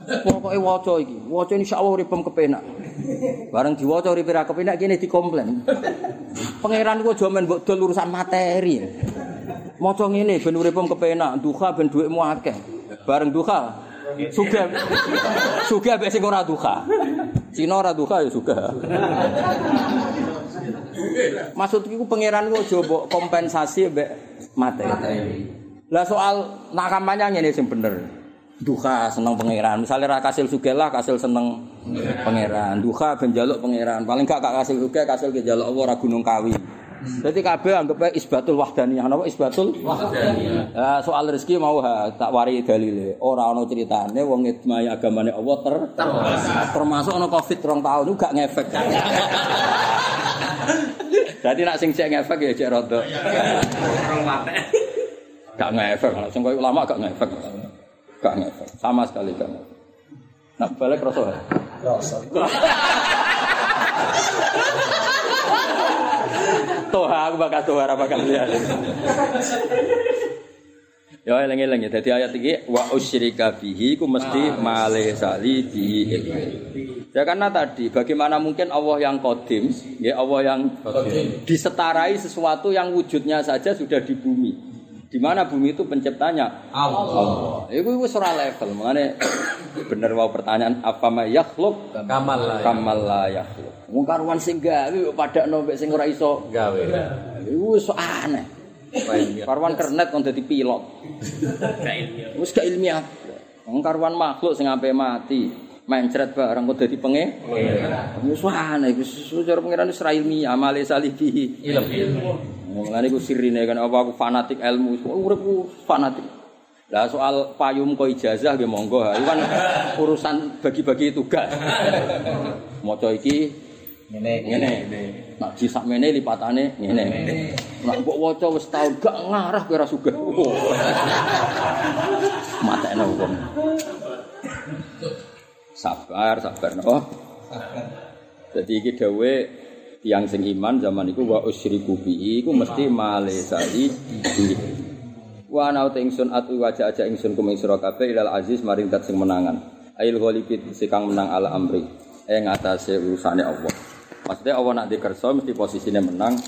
Pokoke waca iki. Waca insyaallah uripem kepenak. Bareng diwaca uripe ra kepenak kene dikomplain. Pangeran iku aja men mbok dol urusan materi. Maca ngene ben uripem kepenak, duha ben dhuwitmu akeh. Bareng duha sugih. Sugih mbek sing ora duha. Cina ora duha ya sugih. Maksud iku pangeran iku aja mbok kompensasi mbek materi. Lah soal nak kampanye ngene sing bener. Duha seneng pangeran. Misalnya ra kasil sugih lah kasil seneng pangeran. Duha ben njaluk pangeran. Paling gak gak kasil sugih kasil ke njaluk Allah ra gunung kawi. Jadi kabeh anggap ae isbatul wahdaniyah. Napa isbatul wahdaniyah? Lah soal rezeki mau ha, tak wari dalile. Ora ana critane wong ngedmai agamane Allah ter termasuk ana Covid rong tahun itu gak ngefek. Jadi nak sing cek ngefek ya cek rada. Gak ngefek, sing koyo ulama gak ngefek. Gak ngefek, sama sekali gak ngefek. Nah, balik rasa. Rasa. Toha aku bakal toha ora bakal lihat. Ya eling-eling ya. Dadi ayat iki wa usyrika bihi ku mesti malih sali bihi. Ya karena tadi bagaimana mungkin Allah yang kodim, ya Allah yang disetarai sesuatu yang wujudnya saja sudah di bumi. Di mana bumi itu penciptanya Allah. Itu wis ora level. Makanya bener mau pertanyaan apa ma yakhluq Kamal lah. kamal la yakhluq. Wong karuan sing gawe padakno mbek sing ora iso Gawe. Iku wis aneh. Karuan kernet kon dadi pilot. Wis gak ilmiah. Wong karuan makhluk sing ampe mati. mencret barang kok dadi penge. Wis wane iku cara pengiran wis ra ilmiah amale salibi. Ilm. Mulane iku sirine kan apa aku fanatik ilmu, uripku fanatik. Lah soal payung kok ijazah nggih monggo, itu kan urusan bagi-bagi tugas. Maca iki Ngene. ngene. Nak di sakmene lipatane ngene. Nak mbok waca wis tau gak ngarah kowe ora sugih. Oh. Matekno wong. Sabar, sabar no. Jadi iki dawuhe tiang sing iman zaman iku wa usyriku bi iku mesti male sali Wa ana uta ingsun atu wajah aja ingsun kumeng sira kabeh ilal aziz maring dat sing menangan. Ail ghalibit sikang menang ala amri. Ing atase urusane Allah. Maksudnya Allah nak dikerso mesti posisinya menang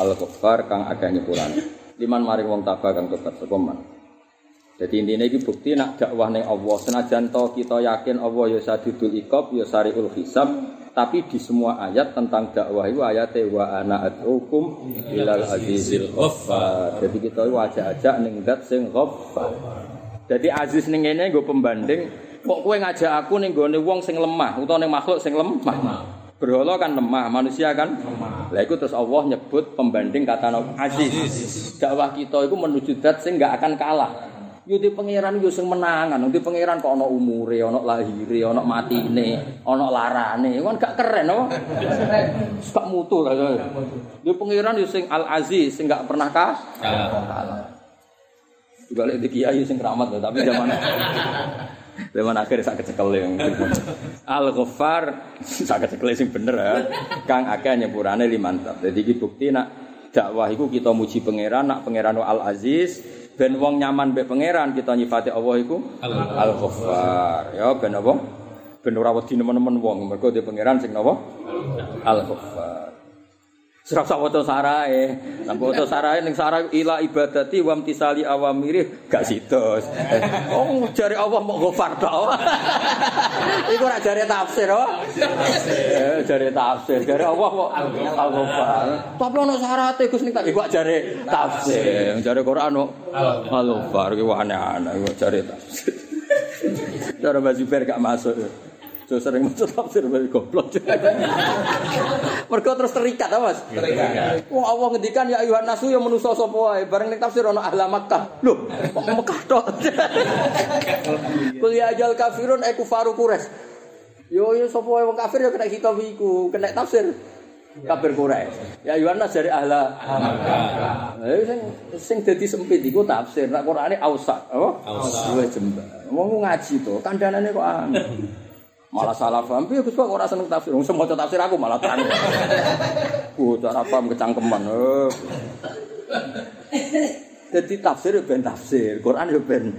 al ghaffar kang akeh nyepurane. Liman maring wong tabah kang tobat sapa man. Jadi intinya ini bukti nak dakwah ning Allah. Senajan to kita yakin Allah ya sadidul iqab ya sariul hisab, tapi di semua ayat tentang dakwah itu ayatnya wa ana ad'ukum ilal azizil ghaffar. Jadi kita wajah-ajak ning zat sing ghaffar. Jadi aziz ning nggo pembanding kok kowe ngajak aku ning gone wong sing lemah utawa ning makhluk sing lemah. Berhala kan lemah, manusia kan lemah. Lah iku terus Allah nyebut pembanding kata aziz. Dakwah kita itu menuju zat sing nggak akan kalah. Yo di pangeran yo sing menangan, di pangeran kok ana umure, ana lahire, ana matine, ana larane. Kan gak keren apa? Gak mutu lah. Di pangeran yo sing Al Aziz sing gak pernah kah? kalah. Juga lek di kiai sing keramat tapi zaman zaman akhir sak kecekel yang Al Ghaffar sak kecekel sing bener ya. Kang akeh nyepurane limantap. Jadi iki bukti nak dakwah iku kita muji pangeran, nak pangeran Al Aziz ben wong nyaman mbek pangeran kita nyifati Allah iku Al Ghaffar. Ya ben apa? Ben ora wedi nemen-nemen wong mergo di pangeran sing napa? Al Ghaffar. Serap sak waca sarae. Sak waca sarae ning sarae ila ibadati wa imtisali awamiri gak situs. Oh jare Allah mau ghafar tok. Iku ora jare tafsir, oh. Eh jare tafsir, jare Allah kok al ghafar. Tapi ono syarate Gus ning tak kok jare tafsir. Jare Quran kok al ghafar ki aneh-aneh kok jare tafsir. Cara Mbak Zubair gak masuk. So sering maca tafsir bari goblok. Mergo terus terikat apa, Mas? Terikat. Wong Allah ngendikan ya ayuhan nasu ya manusa sapa wae. Bareng ning tafsir ana ahla Makkah. Lho, kok Mekah tok. Kul ya ajal kafirun e kufaru Quraisy. Yo yo sapa wae wong kafir ya kena kitab iku, kena tafsir. Kafir Quraisy. Ya ayuhan nas dari ahla Makkah. Lah sing sing dadi sempit iku tafsir. Nek Qur'ane ausa, apa? Ausa. Luwih jembar. Wong ngaji to, kandhanane kok aneh. malah salah paham piye Gus kok ora seneng tafsir wong semua tafsir aku malah terang ku cara paham kecangkeman eh. Jadi tafsir ya ben tafsir, Quran ya ben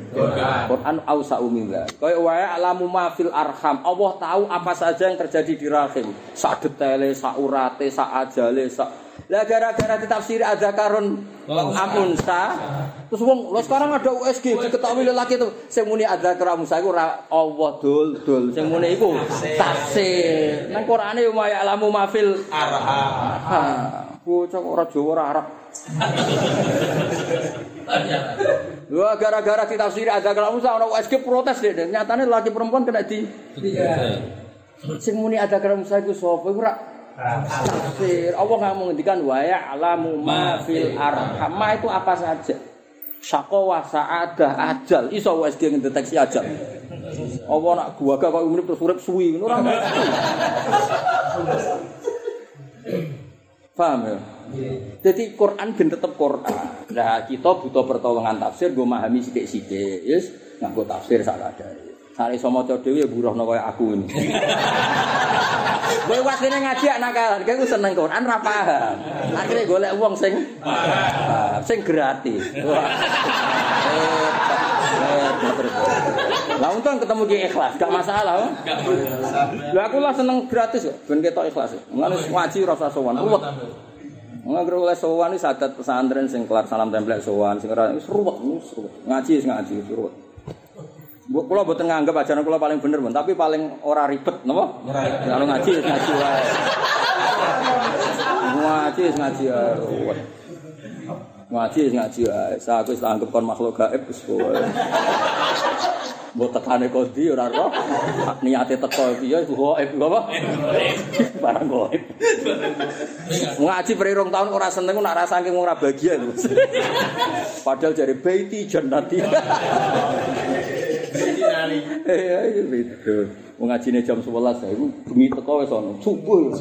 Quran ausa umillah. Kaya wae alamu ma fil arham. Allah tahu apa saja yang terjadi di rahim. Sak detele, sak urate, sak ajale, sak Lah gara-gara ditafsiri ada karun amunsa. Terus wong, lo sekarang ada USG diketahui lelaki itu. Sing muni ada karamusa iku ora Allah dul dul. Sing muni iku tafsir. Nang Qur'ane wa ya'lamu ma fil arham. Bocah kok ora Jawa ora Arab. Wah gara-gara ditafsiri ada karamusa orang USG protes deh. Nyatane lelaki perempuan kena di Sing muni ada karamusa iku sapa? Iku ora tafsir. Allah nggak menghentikan wa ya'lamu ma fil arham. Ma itu apa saja? Syaqawa, sa'adah, ajal. Iso USG ngedeteksi ajal. Allah nak gua gak kok umur terus urip suwi ora. Paham ya? Jadi Quran ben tetep Quran. Nah, kita butuh pertolongan tafsir gue memahami sithik-sithik. Yes, nganggo tafsir sak kadare. Sare iso maca dhewe ya buruhno kaya aku ini. Kowe wasine ngaji anak kalan, kowe seneng Quran ra paham. Akhire golek wong sing paham, sing gratis. Lah untung ketemu ki ikhlas, gak masalah. Lah aku lah seneng gratis kok, ben ketok ikhlas. Mulane ngaji ora usah sowan, ruwet. Nggak oleh sowan iki sadat pesantren sing kelar salam templek sowan sing ora wis ruwet, wis ruwet. Ngaji wis ngaji ruwet. Bu, kula mboten nganggep ajaran kula paling bener, pun, tapi paling ora ribet, napa? Kalau ngaji wis ngaji wae. Ngaji wis ngaji wae. Ngaji wis ngaji wae. Aku wis anggap kon makhluk gaib wis kowe. Mbok tekane kodi ora roh. Niate teko piye goib apa? Barang goib. Ngaji perirung tahun ora seneng nak rasa ora bahagia lho. Padahal jare baiti jannati. Ayo itu. Wong ngajine jam 11 ya iku bengi teko wis ana subuh.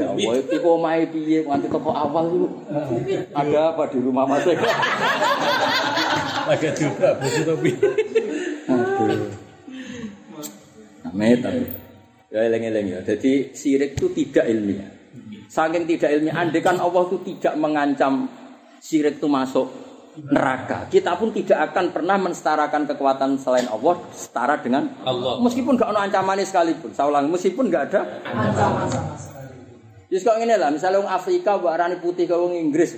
Ya Allah, iki kok omahe piye nganti teko awal iku. Ada apa di rumah Mas Eko? Lagi juga busi topi. Aduh. Amit, amit. Ya eleng-eleng ya. Jadi sirik itu tidak ilmiah. Saking tidak ilmiah, andai kan Allah itu tidak mengancam sirik itu masuk neraka. Kita pun tidak akan pernah mensetarakan kekuatan selain Allah setara dengan Allah. Meskipun nggak ada ancamannya sekalipun. Saya ulang, meskipun nggak ada Ancaman sama sekali. Jadi kok ngene lah, misalnya wong Afrika mbok arani putih wong Inggris.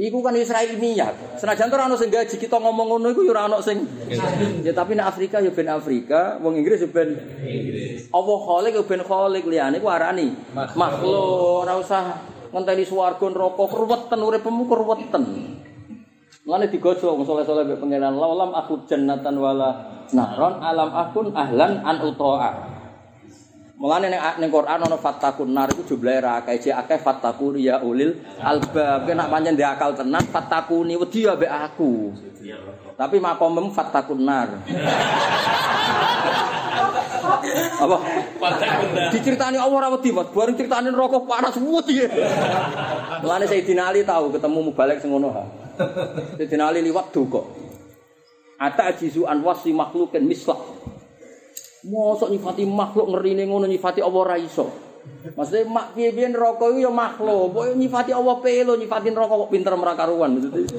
Iku kan Israel ilmiah. Senajan ora ono sing gaji kita ngomong ngono iku ya ora ono sing. Ya tapi nek Afrika ya ben Afrika, wong Inggris ya ben Inggris. Allah khalik ya ben khalik liyane ku arani makhluk, ora usah ngenteni swarga neraka keruweten uripmu keruweten. Mulane digojo wong saleh-saleh mbek pangeran laulam aku jannatan wala naron alam akun ahlan an utoa. Mulane ning ning Quran ana fattakun nar iku jumlahe ra akeh jek akeh fattakun ya ulil albab. Kena pancen ndek akal tenan fattakuni wedi ya mbek aku. Tapi makomem fattakun nar. Apa? Diceritani Allah ora wedi, Mas. Bareng critani neraka panas wedi. Mulane Sayyidina Ali tahu ketemu mubalek sing ngono ha. Sayyidina Ali liwat duka. Ata ajizu an wasi makhlukin mislak. Mosok nyifati makhluk ngerine ngono nyifati Allah ora iso. Maksudnya mak piye-piye neraka iku ya makhluk, pokoke nyifati Allah pelo, nyifati neraka kok pinter ora karuan maksudnya.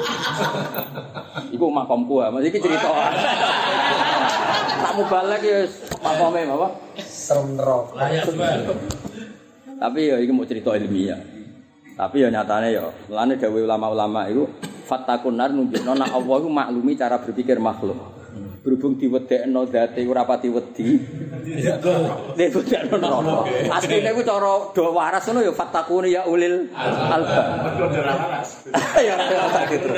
Iku makomku ah, maksudnya iki cerita. Tak mubalek ya wis makome apa? Serem neraka. Tapi ya iki mau cerita ilmiah. Tapi ya nyatane ya, mulane dawuh ulama-ulama itu fattakun nar nunjukno nek Allah iku maklumi cara berpikir makhluk. Berhubung diwedekno date ora pati wedi. Diwedekno neraka. Asline iku cara do waras ngono ya fattakun ya ulil albab. Ya tak gitu.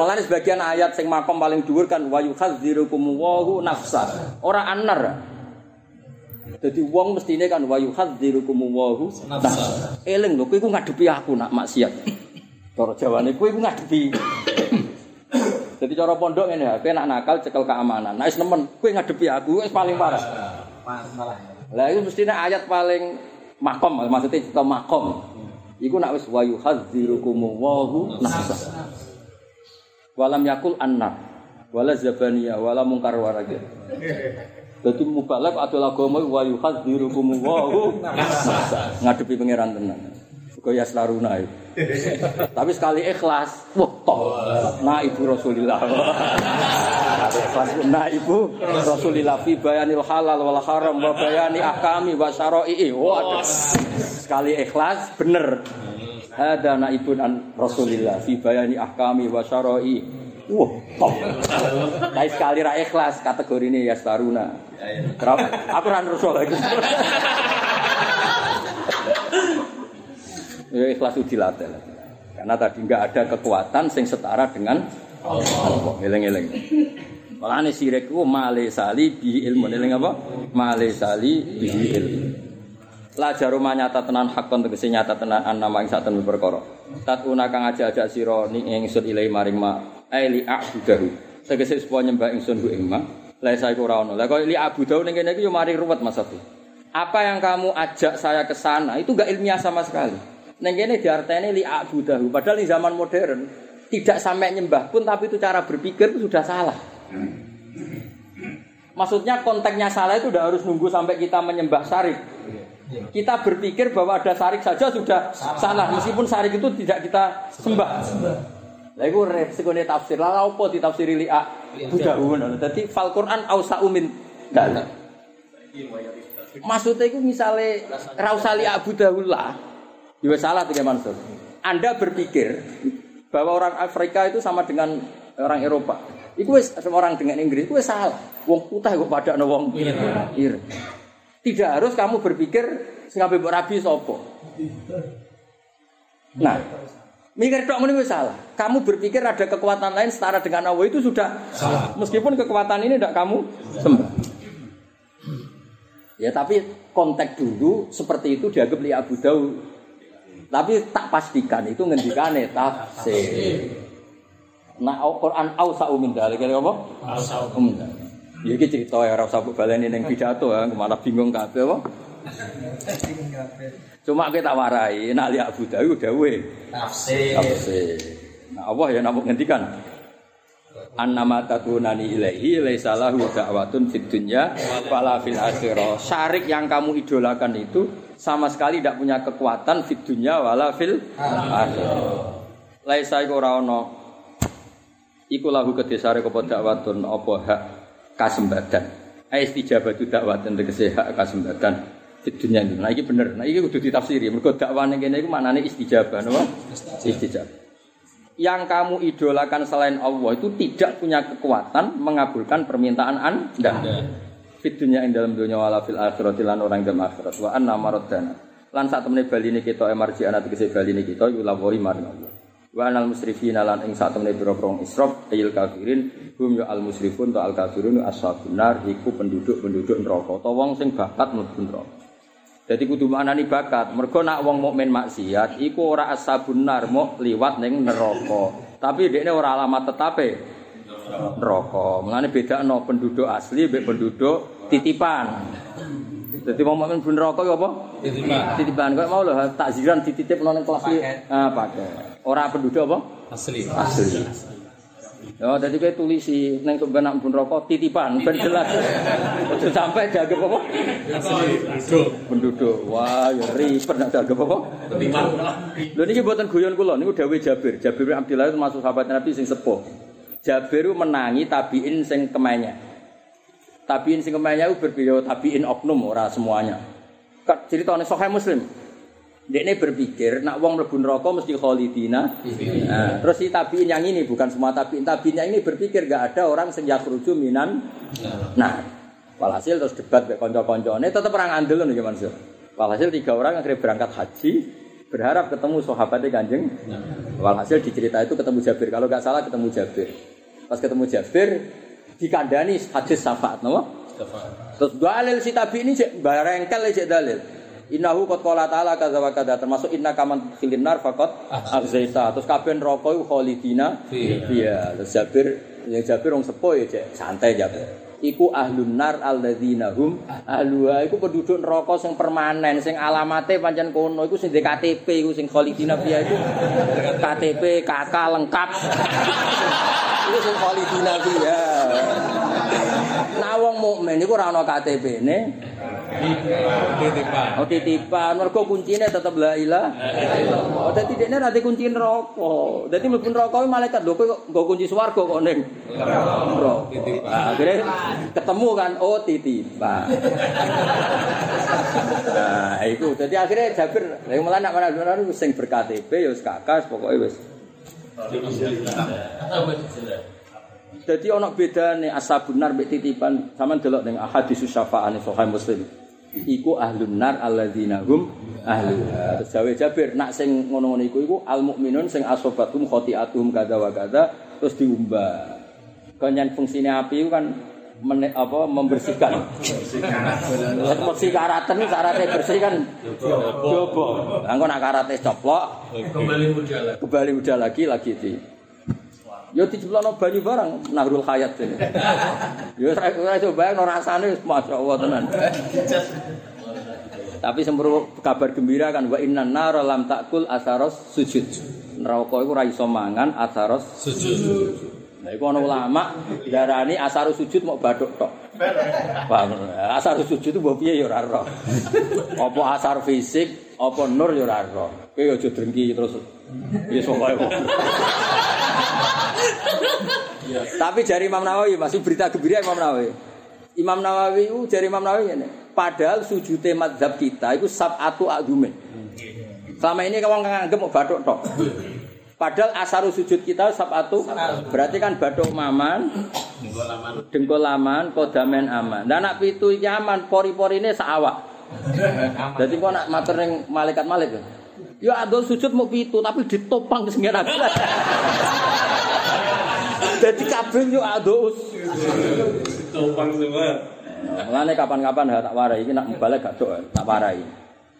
Mulane sebagian ayat sing makom paling dhuwur kan wa yuhadzirukum wa nafsa. Ora anar. Jadi wong mestine kan wa yuhadzirukum wa nafsa. Eling lho kowe iku ngadepi aku nak maksiat. Cara jawane kowe iku ngadepi. Jadi cara pondok ya, kowe nak nakal cekel keamanan. Nah wis nemen kowe ngadepi aku wis paling parah. Malah. Lah itu mestine ayat paling makom maksudnya cerita makom. Iku nak wis wa yuhadzirukum wa nafsa. Walam yakul annar wala zabaniya wala mungkar warage. Dadi mubalak adalah agama wa yuhadzirukum wa nafsa. Ngadepi pangeran tenan. Kaya selaruna itu. Tapi sekali ikhlas, wah toh. Nah ibu Rasulillah. nah ibu Rasulillah fi bayanil halal wal haram wa bayani ahkami wa. Waduh. Sekali ikhlas bener. Hada naibun an Rasulillah fi bayani ahkami wa syara'i. Wah, toh. Tapi sekali ra ikhlas kategori ini ya staruna. Aku ra ngerso lagi. Ya ikhlas itu dilatih. Karena tadi nggak ada kekuatan sing setara dengan Allah. Eleng-eleng. Malane sirik ku male sali bi ilmu eling apa? Male sali bi ilmu. La jaruma nyata tenan hakon tegese nyata tenan nama ing saten. Tatuna kang aja-aja sira ning ingsun ilai maring ma aili a'budahu. Tegese supaya nyembah ingsun ku ing ma. Lah saya ora ono. Lah kok li abudahu ning kene iki yo mari ruwet Mas Abi. Apa yang kamu ajak saya ke sana itu enggak ilmiah sama sekali. Neng kene diarteni li abudahu. Padahal di zaman modern tidak sampai nyembah pun tapi itu cara berpikir itu sudah salah. Maksudnya konteksnya salah itu udah harus nunggu sampai kita menyembah sarik. Kita berpikir bahwa ada sarik saja sudah salah, meskipun sarik itu tidak kita sembah. Lah iku resikone tafsir. Lah apa ditafsiri li abudahu. Dadi fal Quran ausa'u min dalil. Maksudnya itu misalnya rausali Abu Dawud lah, ya salah tiga Mansur. Anda berpikir bahwa orang Afrika itu sama dengan orang Eropa. Itu wis orang dengan Inggris itu wis salah. Wong putih kok pada wong ireng. Tidak harus kamu berpikir sing ape rabi sapa. Nah, Mikir tok ini salah. Kamu berpikir ada kekuatan lain setara dengan Allah itu sudah salah. Meskipun kekuatan ini tidak kamu sembah. Ya tapi konteks dulu seperti itu dianggap li Abu Daud. Tapi tak pastikan itu ngendikane tafsir. Nah Al-Qur'an ausa'u min dzalik apa? Ausa'u min dzalik. Ya iki cerita ya ora usah mbok baleni ning pidato ya, malah bingung kabeh apa? Cuma kita warai, nak lihat Abu Dawud dawe. Tafsir. Tafsir. Nah, Allah ya nampak ngendikan. Annama tatunani ilaihi laisa lahu da'watun fid dunya wala fil akhirah. Syarik yang kamu idolakan itu sama sekali tidak punya kekuatan fid dunya wala fil akhirah. Laisa iku ora iku lahu kedesare apa dakwatun apa hak kasembadan. Ais istijabatu dakwatun tegese hak kasembadan dunia ini. Nah ini bener. Nah ini kudu ditafsiri. Mergo dakwah ning kene iku maknane istijabah, napa? Istijabah. Yang kamu idolakan selain Allah itu tidak punya kekuatan mengabulkan permintaan Anda. Fit dunia ing dalam dunia wala fil akhirat lan orang dalam akhirat. Wa anna maradana. Lan sak temene baline kita emarji ana tegese baline kita yulawori maring Allah. Wa anal musrifina lan ing sak temene israf ayil kafirin hum ya al musrifun ta al kafirun ashabun nar iku penduduk-penduduk neraka utawa wong sing bakat mlebu neraka. Jadi kudu maknani bakat. Mergo nak wong mukmin maksiat iku ora ashabun nar mau liwat ning neraka. Tapi dekne ora alamat tetape neraka. Mulane bedakno penduduk asli mbek penduduk titipan. Jadi wong mukmin bun neraka ya apa? Titipan. Titipan. Kok mau lho takziran dititip nang kelas iki. Ah, pakai. Ora penduduk apa? Asli. Asli. Ya, jadi kayak tulisi neng sebenarnya pun rokok titipan, ben jelas. Ojo sampai dianggap apa? Asli. Duduk. Penduduk. Wah, ya ribet nak dianggap apa? Titipan. Lho niki mboten guyon kula, niku dawuh Jabir. Jabir bin Abdullah itu masuk sahabat Nabi sing sepuh. Jabir menangi tabiin sing kemenya. Tabiin sing kemenya itu berbeda tabiin oknum ora semuanya. Ceritane Sahih Muslim. Dekne berpikir nak wong mlebu neraka mesti khalidina. Nah, terus si tabiin yang ini bukan semua tabiin. Tabiin yang ini berpikir gak ada orang sing yakhruju minan. Nah, walhasil terus debat mek kanca-kancane tetep orang andel nih Mansur. Walhasil tiga orang akhirnya berangkat haji berharap ketemu sahabatnya kanjeng. Walhasil di cerita itu ketemu Jabir. Kalau nggak salah ketemu Jabir. Pas ketemu Jabir dikandani hadis syafaat, no? Terus dalil si tabi ini cek barengkel cek dalil. Innahu qad qala ta'ala kadza wa kadza termasuk inna kaman khilin nar faqat afzaita. Terus kabeh neraka iku khalidina iya. Terus Jabir yang Jabir wong sepo ya cek santai Jabir. Iku ahlun nar alladzina hum ahluha iku penduduk neraka sing permanen sing alamate pancen kono iku sing KTP iku sing khalidina fiha iku KTP KK lengkap. iku sing khalidina fiha. Nah wong mukmin iku ora ana KTP-ne. Titipan. Oh titipan, mergo kuncine tetep la illallah. Oh dadi dekne ra kunci neraka. Dadi mlebu neraka malaikat lho kok nggo kunci swarga kok ning neraka. Titipan. Nah, akhirnya ketemu kan oh titipan. Nah, itu. Jadi akhirnya Jabir, lha malah nak mana sing ber-KTP ya wis kakas pokoke wis. Jadi ono bedane ashabun nar mbek titipan. Sampeyan delok ning ahaditsus syafa'ane Sahih Muslim. Iku ahlun nar alladzina hum ahlu. Terus jawe Jabir, nak sing ngono-ngono iku iku al mukminun sing asobatum khotiatum kadza wa kadza terus diumbah. Kanyan fungsine api itu kan men, apa membersihkan. Bersihkan. Mesti karatan syaratnya bersih kan coba. Lah engko nak karate coplok Kembali muda lagi. kembali udah lagi lagi di Yo diceplokno banyu barang nahrul hayat ini. Yo ora coba no rasane masyaallah tenan. Tapi semburu kabar gembira kan wa inna nara lam takul asaros sujud. Neraka iku ora iso mangan asaros Sujud. Nah, iku ana ulama darani asar sujud mau bathuk tok. Asar sujud itu piye ya ora ero. Apa asar fisik, apa nur ya. Kowe aja drengki terus ya pokoke. Tapi jari Imam Nawawi masih berita gembira Imam Nawawi. Imam Nawawi itu jari Imam Nawawi ini. Padahal sujud madzhab kita itu sab'atu adumin. Selama ini kawan nganggep mau bathuk tok. Padahal asaru sujud kita sabatu berarti kan badok maman, dengkul aman, kodamen aman. Dan anak pitu iki aman, pori-pori ini seawak. Jadi kok nak matur ning malaikat malik ya? Ado sujud mau pitu tapi ditopang senggen aku. Jadi kabeh yo ado us. Topang semua. Mulane kapan-kapan ha tak warai iki nak balik gak tak warai.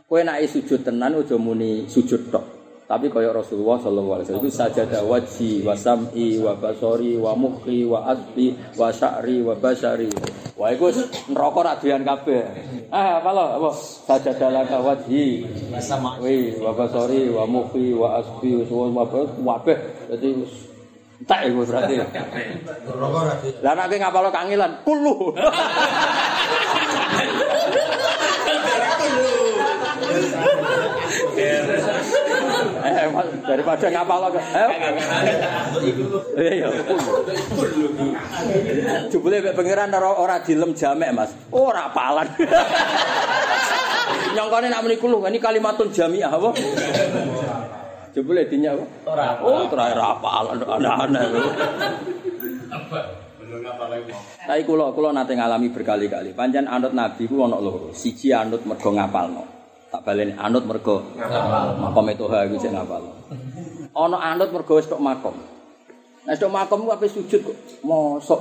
Kowe nek sujud tenan aja muni sujud tok. Tapi kaya Rasulullah sallallahu alaihi wasallam itu sajada wajhi wa sam'i wa basari wa mukhi wa asbi wa sya'ri wa basari. Wah wis neraka rak doyan kabeh. Ah apa lo apa? Sajada laka wajhi Wi wa basari wa mukhi wa asbi wa wa kabeh. Dadi wis entek iku berarti. Lah nek ngapalo kangilan, kulu. Eh, Mas, daripada ngapalo ke. Eh. Iya, iya. Jebule mek pangeran ora ora dilem jamek, Mas. Ora apalan. Nyongkone nak muni kulu, ini kalimatun jamiah apa? Jebule dinya apa? ora Oh, terakhir apalan aneh-aneh. Tapi kula kula nate ngalami berkali-kali. Pancen anut Nabi ku ana loro. Siji anut mergo ngapalno. Tak baleni anut mergo ngapal. Makom itu ha iku sing ngapalno. Ana anut mergo wis tok makom. Nek tok makom ku ape sujud kok mosok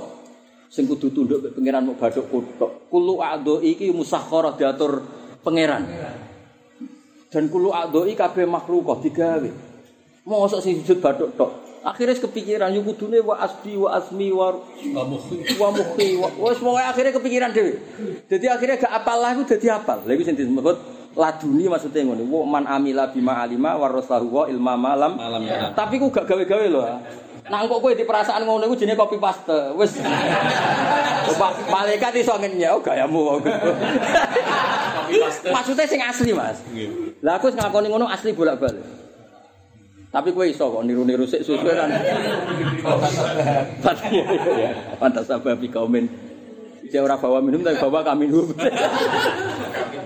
sing kudu tunduk ke pangeran mau baduk kutok. Kulu ado iki musakhara diatur pangeran. Dan kulu ado iki kabeh makhluk digawe. Mosok sing sujud baduk tok. Akhirnya kepikiran yo kudune wa asbi wa asmi wa wa mukhi wa wis pokoke akhirnya kepikiran dhewe. Dadi akhirnya gak apal lah iku dadi apal. Lha iku sing disebut laduni maksudnya ngono. Wa man amila bima alima warasahu wa ilma malam. Malam ya. Tapi ku gak gawe-gawe lho. Nah kok kowe di perasaan ngono iku jenenge copy paste. Wis. Malaikat iso ngenyek oh gayamu. Maksudnya sing asli, Mas. Lah aku ngakoni ngono asli bolak-balik. Tapi kowe iso kok niru-niru sik susu kan. Pantas apa bi kaumen. Saya ora bawa minum tapi bawa kami minum.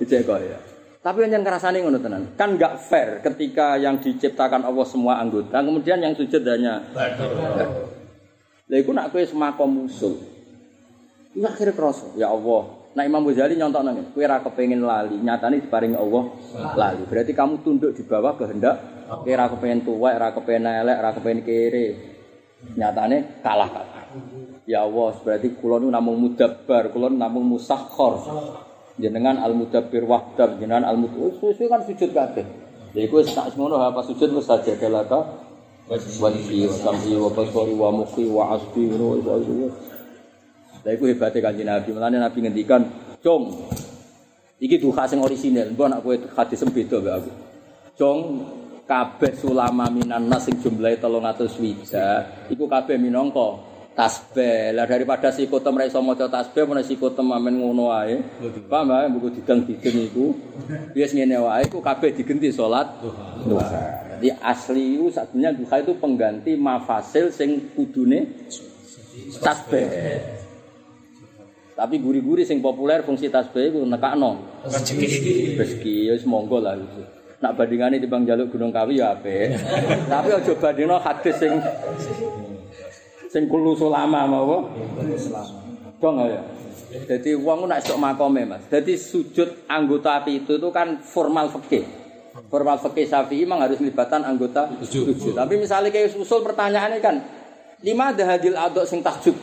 Ijek ya. Tapi yang ngerasane ngono tenan. Kan nggak fair ketika yang diciptakan Allah semua anggota, kemudian yang sujud hanya Lah iku nak kowe semakom musuh. Iku akhirnya kroso, ya Allah. Nah Imam Ghazali nyontok nang kowe ora kepengin lali, nyatane diparingi Allah lali. Berarti kamu tunduk di bawah kehendak kowe ora kepengin tuwek, ora kepengin elek, ora kepengin kere. Nyatane kalah kalah. Ya Allah, berarti kula nu namung mudabbar, kula namung musakhkhar. Jenengan al mudabbir wahdab, jenengan al mudabbir kan sujud kabeh. Ya iku wis tak semono apa sujud wis saja kelaka. Wajhi wa sam'i wa basari wa mukhi wa asbi wa wa Lah iku hebate Kanjeng Nabi. Mulane Nabi ngendikan, "Cung, iki duha sing orisinal, mbok nak kowe hadis beda mbek aku." Cung, kabeh sulama minan nas sing jumlahe 300 wija, iku kabeh minangka tasbih. Lah daripada sikotem ra iso maca tasbih, menawa sikotem amen ngono wae. Paham wae buku didang-dideng iku. Wis ngene wae iku kabeh digenti salat duha. Jadi asli itu satunya duha itu pengganti mafasil sing kudune tasbih. Tapi guri-guri sing populer fungsi tasbih iku nekakno. Rezeki. Rezeki ya wis monggo lah itu. Nak bandingane timbang jaluk Gunung Kawi ya apik. Tapi aja bandingno hadis sing sing kulo sulama mau Dong ya. Jadi uang nak sok makome mas. Jadi sujud anggota itu itu kan formal fikih. Formal fikih Syafi'i memang harus melibatkan anggota sujud. Tapi misalnya kayak usul pertanyaannya kan, lima ada hadil adok sing tahjud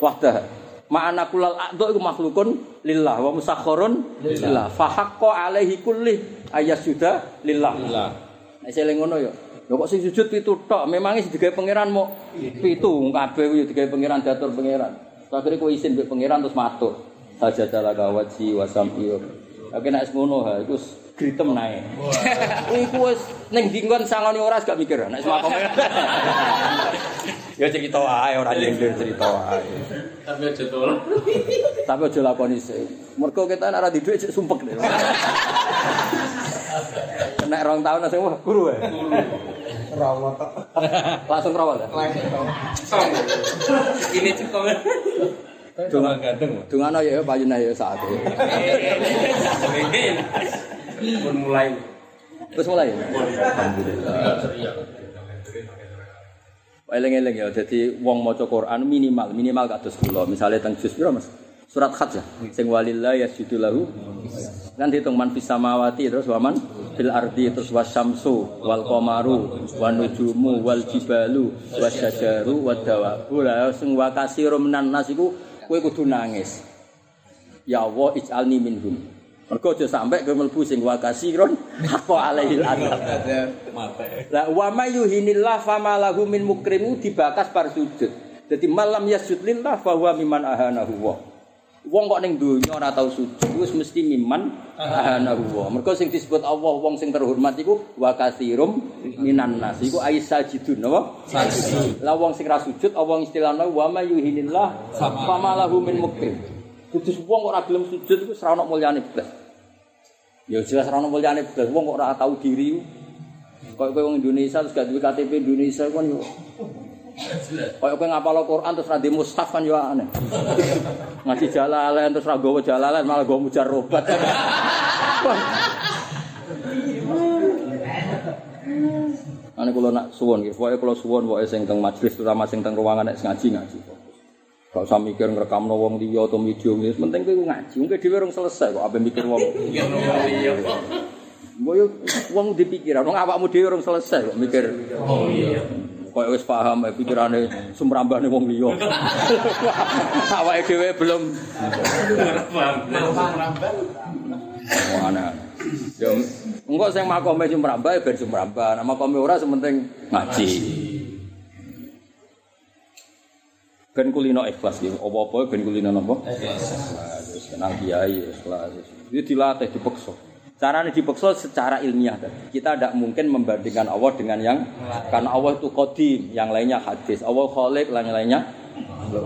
wahdah. Ma'ana kulal adok itu makhlukun lillah wa musakhorun lillah. Fahakko alaihi kulli ayat sudah lillah. Nek seling ngono ya. Lho kok sing sujud pitu tok, memangnya sing digawe pangeran mau pitu kabeh kuwi digawe pangeran diatur pangeran. Akhire kowe isin mbek pangeran terus matur. Sajadalah kawaji wa sam'i. Oke nek ngono ha iku gritem nae. Iku wis ning dinggon sangoni ora gak mikir nek semakom. ya cerita wae ora nyindir cerita wae. Tapi aja tolong. Tapi aja lakoni sih. Mergo kita nek ora di dhuwit cek sumpek. Nek rong tahun langsung wah guru ya. Rawat Langsung rawat ya. Ini cekong. Dungan ganteng. Dungan ya payune ya saat itu. Pun mulai. Terus mulai ya. Alhamdulillah. Eling-eling ya, jadi wong maca Quran minimal, minimal kados kula. Misale teng juz pira Mas? Surat Khat ya. Sing walillah yasjudu lahu. Kan dihitung man fis samawati terus waman fil ardi terus wasyamsu wal qamaru wan nujumu wal jibalu wasyajaru wad dawabu. Lah sing wa kasirum minan nas iku kowe kudu nangis. Ya Allah ij'alni minhum. Mergo aja sampe kowe mlebu sing wa kasirun haqqo alaihil adab. Lah wa may yuhinillah fama lahu min mukrimu dibakas par sujud. Dadi malam yasjud lillah fa huwa mimman ahanahu wa. Wong kok ning donya ora tau sujud wis mesti mimman ahanahu wa. Mergo sing disebut Allah wong sing terhormat iku wa kasirum minan nas. Iku aisajidun napa? Sajid. Lah wong sing ra sujud Allah istilahna wa may yuhinillah fama lahu min mukrim. Kudus wong kok ora gelem sujud iku ora ono mulyane blas. Ya jelas ora ono mulyane blas. Wong kok ora tau diri. Kok kowe wong Indonesia terus gak duwe KTP Indonesia kan yo. Kaya kowe ngapal Quran terus ra di mushaf kan yo aneh. Ngaji jalalain terus ra gawa jalalain malah gawa mujarrobat. Ane kula nak suwon nggih, pokoke kula suwon pokoke sing teng majelis terutama sing teng ruangan nek ngaji ngaji. Gak usah mikir ngrekamno wong liya atau video ini, penting kowe ngaji. Mungkin dhewe selesai kok ape mikir wong. Mbok yo wong dipikiran, wong awakmu dhewe selesai kok mikir. Oh iya. Kok wis paham pikirane sumrambane wong liya. Awake dhewe belum Oh, aneh. Ya, engko sing makome sumrambah ben sumrambah, nama makome ora sementing ngaji. Ben kulino ikhlas ya, apa-apa ben kulino napa? Ikhlas. Wis kenal kiai ikhlas. Itu dilatih dipaksa. Caranya dipaksa secara ilmiah tadi. Kita tidak mungkin membandingkan Allah dengan yang karena Allah itu kodim, yang lainnya hadis. Allah kholik, yang lainnya.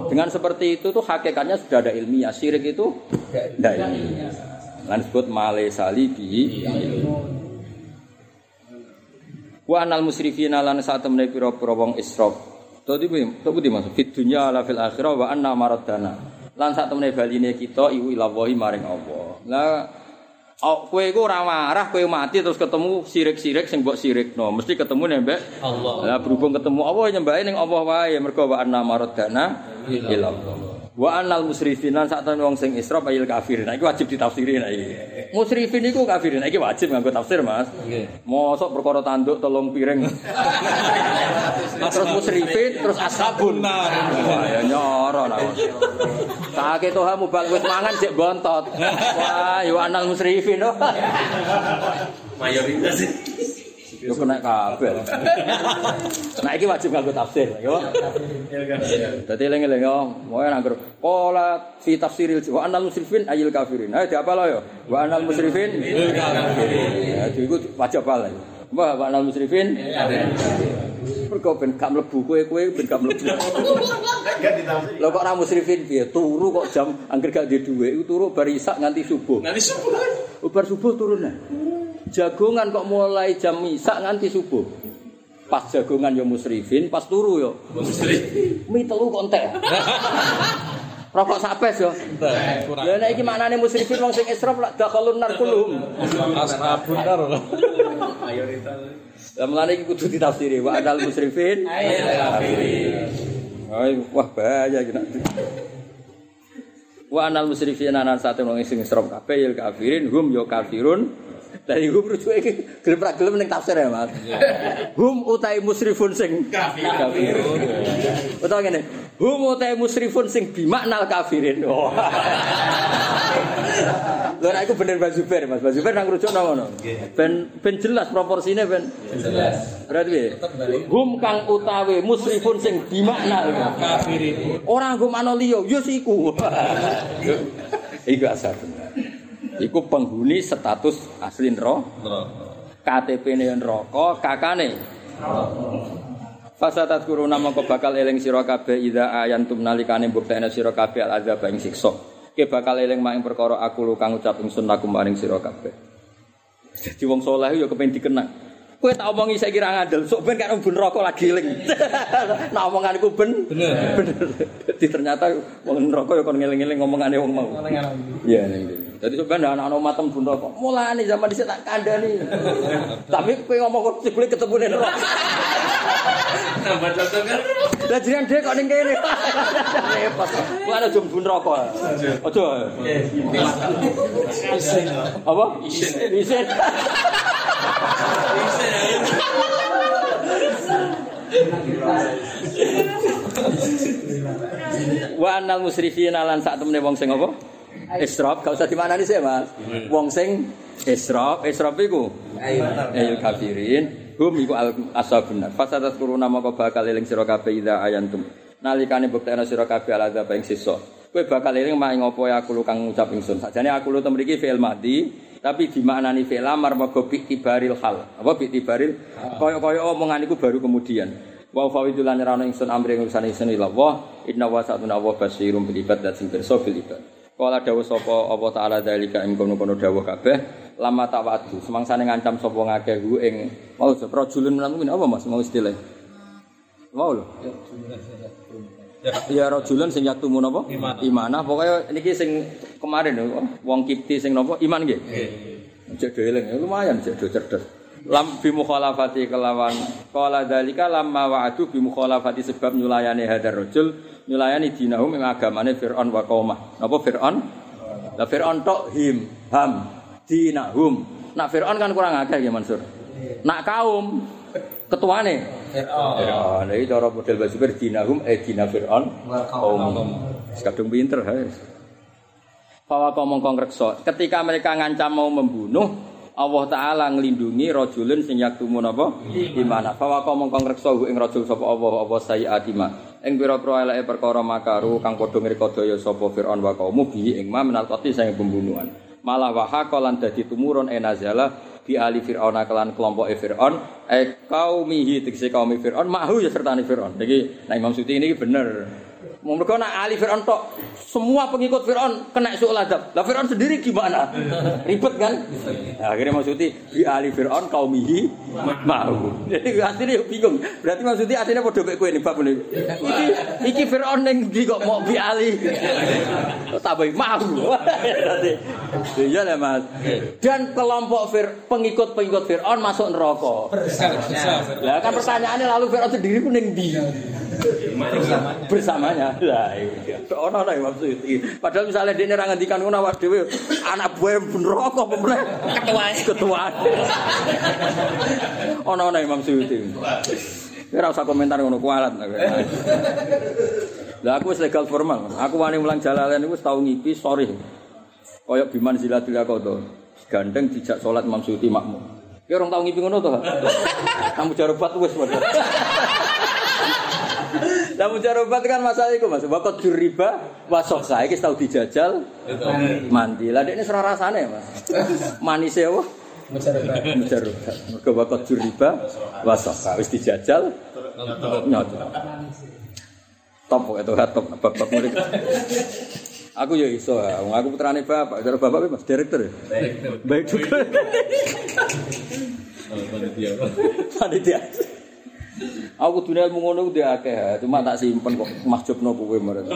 Dengan seperti itu tuh hakikatnya sudah ada ilmiah. Syirik itu tidak ilmiah. Lan disebut male salibi. Wa anal musrifina lan saat temne pira-pira wong israf. Tadi piye? Tadi piye maksud? Fit dunya la fil akhirah wa anna maradana. Lan saat temne baline kita iku ilawahi maring Allah. Lah Oh, kowe iku ora marah, kowe mati terus ketemu sirik-sirik sing mbok sirikno. Mesti ketemu nek mbek Allah. Lah berhubung ketemu Allah nyembahe ning Allah wae mergo wa anna maradana ila Allah. Wa annal musrifin lan sak temene wong sing israf ayil kafirin. Nah, iki wajib ditafsiri nek iki. Musrifin iku kafirin. Nah, iki wajib nganggo tafsir, Mas. Mosok perkara tanduk telung piring. terus musrifin terus ashabun nar. Wah, ya nyoro lah. Sake toha mubal wis mangan cek bontot. Wah, ya annal musrifin. oh. Mayoritas sih. Yo kena kabel. Nah iki wajib nganggo tafsir, yo. Dadi eling-eling yo, moe nanggur pola fi tafsiril wa anal musrifin ayil kafirin. Ayo diapal yo. Wa anal musrifin ayil kafirin. Ya iku wajib apal. Wa anal musrifin Mergo ben gak mlebu kowe-kowe ben gak mlebu. Lho kok ora musrifin piye? Turu kok jam angger gak duwe dhuwit, iku turu bar isak nganti subuh. Nanti subuh. Bar subuh turun nah. Jagongan kok mulai jam isak nganti subuh. Pas jagongan yo musrifin, pas turu yo. Mi telu kok entek. Rokok sapes yo. Lah nek iki maknane musrifin wong sing israf lak dakhalun nar kulhum. Ashabun nar. Lah mulane iki kudu ditafsiri wa adal musrifin. Ay, wah bahaya iki nak. Wa anal musrifin anan sate wong sing israf kabeh ya kafirin hum yo kafirun. Dari hum rujuk iki gelem ra gelem ning tafsir ya, Mas. Hum utai musrifun sing kafirun. Utawa ngene, hum utai musrifun sing bimaknal kafirin. Oh. Lho nek iku bener Mbak Zubair, Mas. Mbak Zubair nang rujuk nang ngono. Ben ben jelas proporsinya ben. Jelas. Berarti piye? Hum kang utawi musrifun sing bimaknal Kafirin. Orang nggo makna liya, ya iku. iku asal bener. Iku penghuni status asli neraka. KTP-ne neraka, kakane Fasatat kuruna mongko bakal eling sira kabeh ida ayantum nalikane mbuktekne sira kabeh al azab ing siksa. Ke bakal eling mak ing perkara aku lu kang ucap ingsun lakum maring sira kabeh. Dadi wong saleh ya kepen dikenang. Kowe tak omongi saiki ra ngandel, sok ben kan mlebu neraka lagi eling. Nah omonganku ben Bener. Dadi ternyata wong neraka ya kon ngeling-eling ngomongane wong mau. Iya ning kene. Dadi sebenarnya anak-anak matem bun neraka. Mulane zaman dhisik tak kandhani. Tapi kowe ngomong kok jebule ketemu ning neraka. Tambah cocok kan? Lah jenengan dhek kok ning kene. Repot. Kuwi ana jum bun rokok. Aja. Apa? Isin. Isin. Wa anal musrifin lan sak temene wong sing apa? Israf, gak usah dimanani sih, Mas. Wong sing israf, israf iku ayil kafirin, hum iku ashabun nar. Fasadat kuruna maka bakal eling sira kabeh ida ayantum. Nalikane buktekno sira kabeh ala dzaba ing sisa. Kowe bakal eling mak ing apa ya aku lu kang ngucap ingsun. Sakjane aku lu temriki fi'il madhi, tapi dimaknani fi'il amar mergo bi tibaril hal. Apa bi tibaril? Kaya-kaya omongan iku baru kemudian. Wa fawidu lan nyerano ingsun amri ing urusan ingsun ila Allah. Inna wa sa'atuna wa basirum bil ibad dan sing pirsa bil ibad. Kala dawuh sapa apa taala dalika ing kono-kono dawuh kabeh lama tak wadu semangsane ngancam sapa ngakeh hu ing mau rajulun menawa apa Mas mau istilah Mau lho Ya rajulun sing yaktumun apa? Imanah. Pokoknya niki sing kemarin wong kipti sing napa? Iman nggih. Cek do eling, ya lumayan cek do cerdas. Lam bi mukhalafati kelawan qala dalika lamma wa'adu bi mukhalafati sebab nyulayani hadar rajul nyulayani dinahum ing agamane Firaun wa qaumah. Napa Firaun? Lah Firaun tok him ham dinahum. Nak Firaun kan kurang akeh ya Mansur. Nak kaum ketuane Firaun. Lah iki cara model Basubir dinahum eh dina Firaun kaum. Wis kadung pinter ha. Fawa mongkong reksa. Ketika mereka ngancam mau membunuh, Allah Ta'ala ngelindungi rajulun sing yaktumun apa? Di mana? Fawa mongkong reksa ing rajul sapa Allah apa sayiatima. Ing pira-pira eleke perkara makaru kang padha ngrekodaya sapa Firaun wa kaum bi ing ma menal qati sing pembunuhan. Malah wahaqa lan dadi tumurun enazala bi ali Firaun kelan kelompok Firaun e kaumihi tegese kaum Firaun mahu ya sertane Firaun. Niki nah Imam Suti ini bener. Mereka nak Ali Fir'aun tok, semua pengikut Fir'aun kena suul adab. Lah Fir'aun sendiri gimana? Ribet kan? Nah, akhirnya maksudnya bi Ali Fir'aun kaumihi mau. Jadi artinya bingung. Berarti maksudnya artinya podo kayak kue nih bab ini. Iki iki Fir'aun yang di kok mau bi Ali. Tambahin mau. Iya lah mas. Dan kelompok Fir, pengikut pengikut Fir'aun masuk neraka. Lah kan pertanyaannya lalu Fir'aun sendiri pun yang di bersamanya. Lah. Ono ana Imam Suyuti. Padahal misalnya dia ora ngendikan ngono awak dhewe anak buah neraka apa meneh ketua ketua. Ono ana Imam Suyuti. Ora usah komentar ngono kualat. Lah aku wis legal formal. Aku wani mulang jalalen iku tau ngipi sorry. Kaya biman zilatil qadha. Gandeng dijak salat Imam Suyuti makmum. Ki orang tau ngipi ngono to. Kamu jarobat wis padha. Lah mujarobat kan masalah iku Mas. Waktu juriba wasokha iki tau dijajal mandi. Lah dekne ora rasane Mas. Manise apa? Mujarobat. Mujarobat. Mergo waktu juriba wasokha wis dijajal nyoto. Top kok itu top bapak murid. Aku ya iso, aku putrane bapak, cara bapak Mas direktur ya. Baik juga. Panitia. Aku dunia ilmu ngono udah akeh, cuma tak simpen kok mahjubno kowe marang.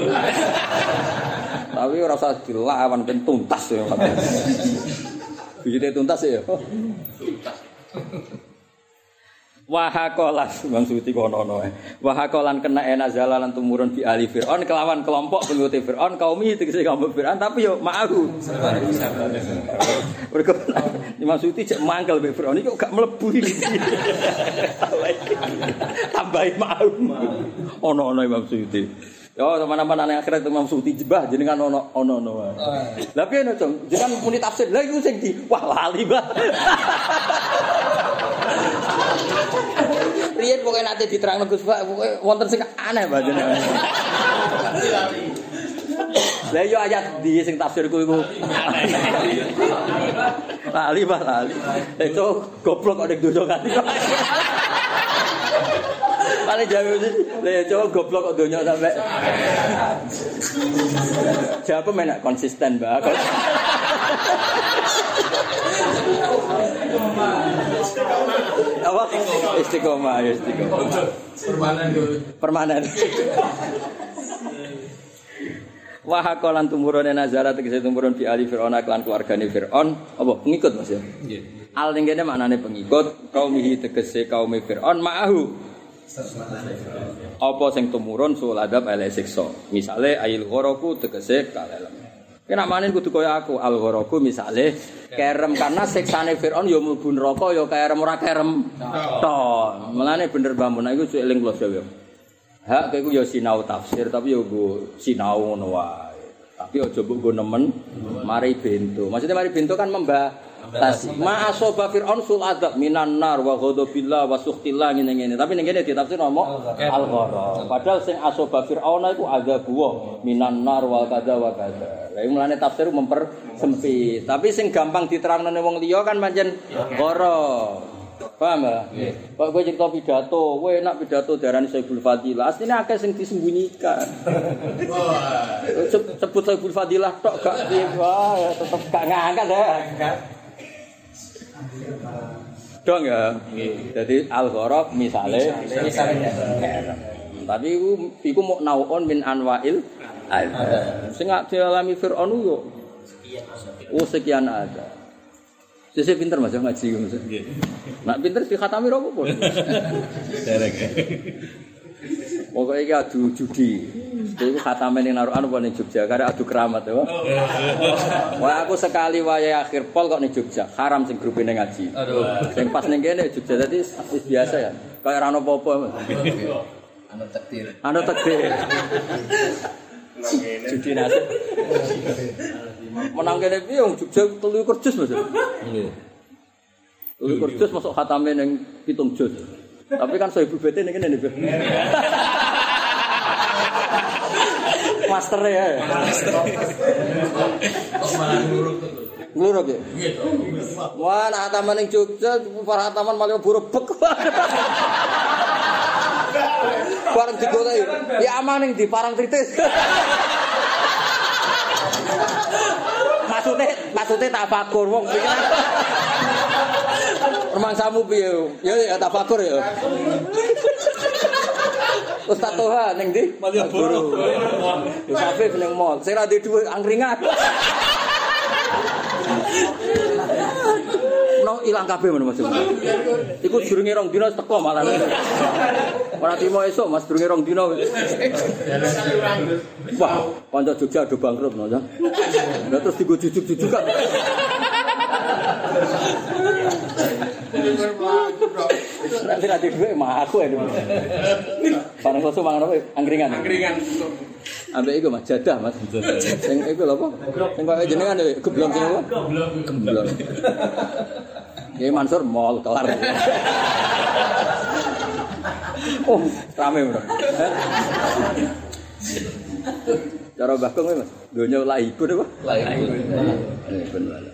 Tapi ora usah dilawan ben tuntas ya. Bijine tuntas ya. Wahakolan Bang Suti kono ono Wahakolan kena enazala lan tumurun bi ali Fir'aun kelawan kelompok pengikuti Fir'aun kaum itu tegese kaum Fir'aun tapi yo ma'ahu. Mergo Imam Suti cek mangkel mbek Fir'aun iki kok gak mlebu iki. Tambahin ma'ahu. Ono ono Imam Suti. Yo teman-teman anak akhirat Imam Suti jebah jenengan ono ono ono. Lah piye no, Cung? Jenengan muni tafsir. Lah iku sing di wah lali, Mbah. Riyen pokoke nate diterangno Gus Pak, pokoke wonten sing aneh Mbah jenengan. Lah yo ayat di sing tafsirku iku. Lali Mbah lali. Itu goblok kok ning donya kan. Paling jauh sih, le coba goblok kok donya sampai. Siapa menak konsisten mbak? Apa? Istiqomah, ya istiqomah. Permanen dulu. Permanen. Wah kolan tumurun nazara tegese tumurun fi ali fir'aun klan keluargane fir'aun apa pengikut Mas ya? Al ning kene maknane pengikut kaumihi tegese kaum fir'aun ma'ahu Apa sing tumurun sul adab ele siksa. Misale ail ghoroku tegese kalelem. Kena manen kudu kaya aku al ghoroku misale kerem karena siksane Firaun ya mlebu neraka ya kerem ora kerem tok. Mulane bener bangun iku sik eling kula sewu. Hak iku ya sinau tafsir tapi ya nggo sinau ngono wae. Tapi aja mbok nggo nemen mari bento. Maksudnya mari bento kan membatasi. Ma asoba fir'aun sul adab minan nar wa ghadabillah wa sukhtillah ngene-ngene. Tapi ning kene ditafsir ngomong al ghara. Padahal sing asoba fir'aun iku azab wa minan nar wa kadza wa kadza. Lah mulane tafsir mempersempit. Tapi sing gampang diterangno wong liya kan pancen ghara. Paham ya? Kok kowe cerita pidato, kowe enak pidato darani Saiful Fadilah. Asline akeh sing disembunyikan. Se- Sebut Saiful Fadilah tok gak piye wae, tetep gak ngangkat ya. Dong ya. Jadi al-gharab misale misale tapi iku iku mau nauon min anwail. Sing gak dialami Firaun yo. Oh sekian ada. Sisi pinter mas ngaji mas. Nak pinter di khatami robo pun. Derek. Pokoknya adu judi. Iku khatame ning narukan apa ning Jogja karena adu keramat ya. Wah aku sekali wayahe akhir pol kok ning Jogja, haram sing grup ning ngaji. Aduh. Sing pas ning kene Jogja dadi wis biasa ya. Kayak ora ono apa-apa. Anu takdir. Anu tegir. Judi nasib. Menang kene piye wong Jogja telu kerjus Mas. Nggih. Telu kerjus masuk khatame ning pitung juz. Tapi kan saya BT ning kene. Master ya. Nguruk ya? Wah, nak taman ning Jogja, para taman malah burebek. Bareng digoleki. Ya aman ning di parang tritis. maksudnya maksudnya tak fakur wong Remang samu piye? Ya ya tak fakur ya. Ustaz Toha ning ndi? Malioboro. Yo Safif ning mall. Sing ra duwe angkringan. No ilang kabeh ngono Mas. Iku durunge rong dina wis teko malah. Ora timo esuk Mas durunge rong dina. wis. Wah, kanca Jogja ado bangkrut no. Lah terus digo jujuk-jujuk kan. Nanti nanti gue mah aku ya. Barang sesuatu mangan apa? Angkringan. Keringan. Ambek iku Mas jadah Mas. Sing iku lho apa? Sing kok jenengan ya geblong sing apa? Geblong. Ya Mansur mall kelar. Oh, rame bro. Cara bakung Mas, donya laikun apa? Laikun. Eh, bener. Eh,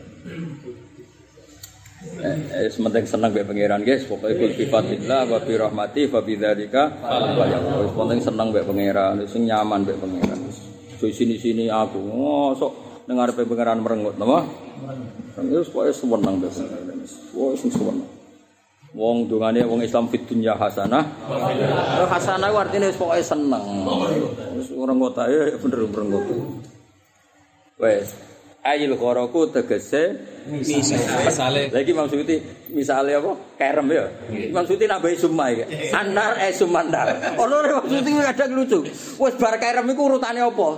eh, sementing seneng be pangeran guys, pokoknya kul sifatillah wa bi rahmati fa bi dzalika falyaqul. Sementing seneng be pangeran, sing nyaman be pangeran. So sini-sini aku, oh sok dengar be pangeran merengut, napa? Terus pokoknya seneng be pangeran. Sing seneng. Wong dongane wong Islam fit dunya hasanah. Hasanah ku artine wis pokoke seneng. Wis ora ngotae bener merengut. Wes, ayil gharaku tegese Misale lagi maksudnya misalnya apa? Kerem ya. Maksudnya nambahi summa iki. Anar eh sumandar. Ono ora maksudnya kadang lucu. Wis bar kerem iku urutane apa?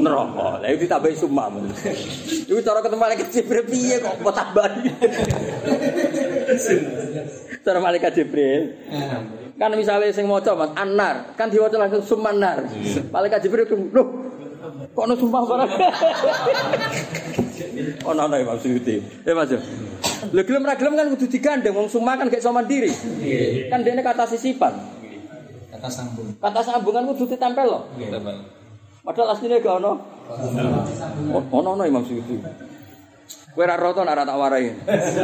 Neraka. Lah iki ditambahi summa. Iku cara ketemu malaikat Jibril piye kok mau tambahi? Cara malaikat Jibril. Kan misalnya sing maca Mas Anar, kan diwaca langsung sumanar. Malaikat Jibril lho kok ono sumpah barang. Ono ana Imam Suyuti. Eh Mas. Lho gelem ra gelem kan kudu digandeng wong sumah kan gak iso mandiri. Kan dene kata sisipan. Kata sambung. Kata sambungan kudu ditempel loh. Padahal aslinya gak ono. Ono ono Imam Suyuti. Kowe ora roto nek ora tak warai.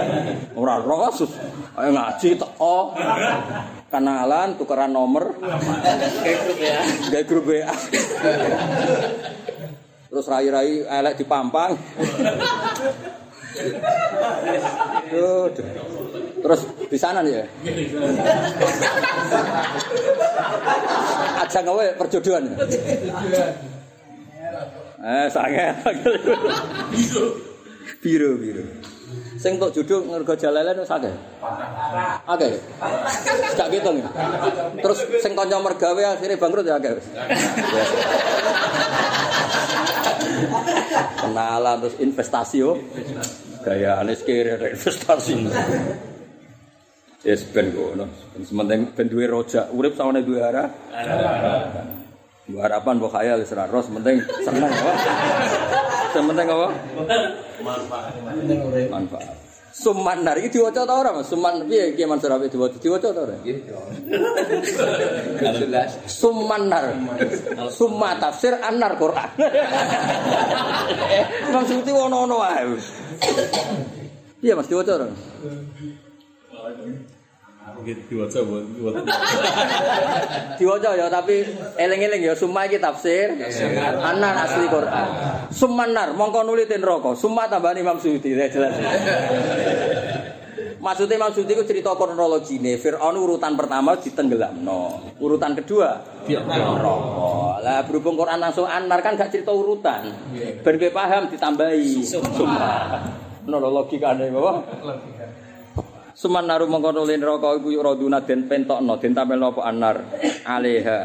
Ora ro sus. Ayo ngaji teko. Kenalan, tukeran nomor. Kayak grup ya. Kayak grup ya. Terus rai-rai elek dipampang. Duh, duh. Terus di sana nih ya. Ajang kowe perjodohan. Eh, sange. Biru, biru. Sing tok judul ngergo jalalen wis akeh. Akeh. Gak hitung. ya? Terus sing kanca mergawe akhirnya bangkrut ya akeh. Kenalan terus investasi yo. Gaya anis kiri investasi. Yes ben ngono. Sementing ben duwe rojak, urip sawane duwe arah. Duwe harapan mbok khayal wis ora ros, penting seneng apa? Sementing apa? Urip. Manfaat. Suman nar iki diwaca ta ora Mas? Suman piye Ki Mansur Rabi diwaca diwaca ta ora? Jelas. Suman nar. Summa tafsir anar Quran. Suyuti ono-ono wae. Iya Mas diwaca ora? Gitu diwaca buat Diwaca ya tapi eling-eling ya summa iki tafsir anar asli Quran. Sumanar mongko nuli ten neraka. Summa tambahan Imam Suyuti ya jelas. Maksudnya Imam Suyuti itu cerita kronologi nih. Fir'aun urutan pertama ditenggelamno. Urutan kedua neraka. Lah berhubung Quran langsung anar kan gak cerita urutan. Ben kowe paham ditambahi summa. Ono logikane apa? Suman naru mengkono le neraka iku yuraduna den pentokno den tampilno apa anar aleha.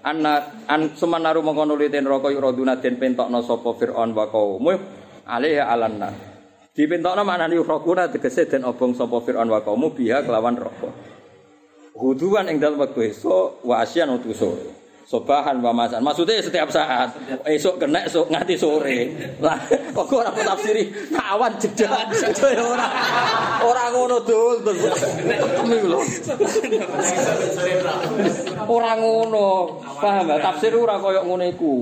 Anar an suman naru mengkono le neraka yuraduna den pentokno sapa Firaun wa qaum. Aleha alanna. Dipentokno maknane yurakuna tegese den obong sapa Firaun wa qaum biha kelawan neraka. Huduan ing dalem wektu esuk wa asyan utu sore. Sobahan wa masan. Maksudnya setiap saat. Esok kena esok nganti sore. Lah kok ora tafsiri kawan jeda. Itu ya ora ora ngono dul. lho. Ora ngono. Paham ya? Tafsir ora koyo ngono iku.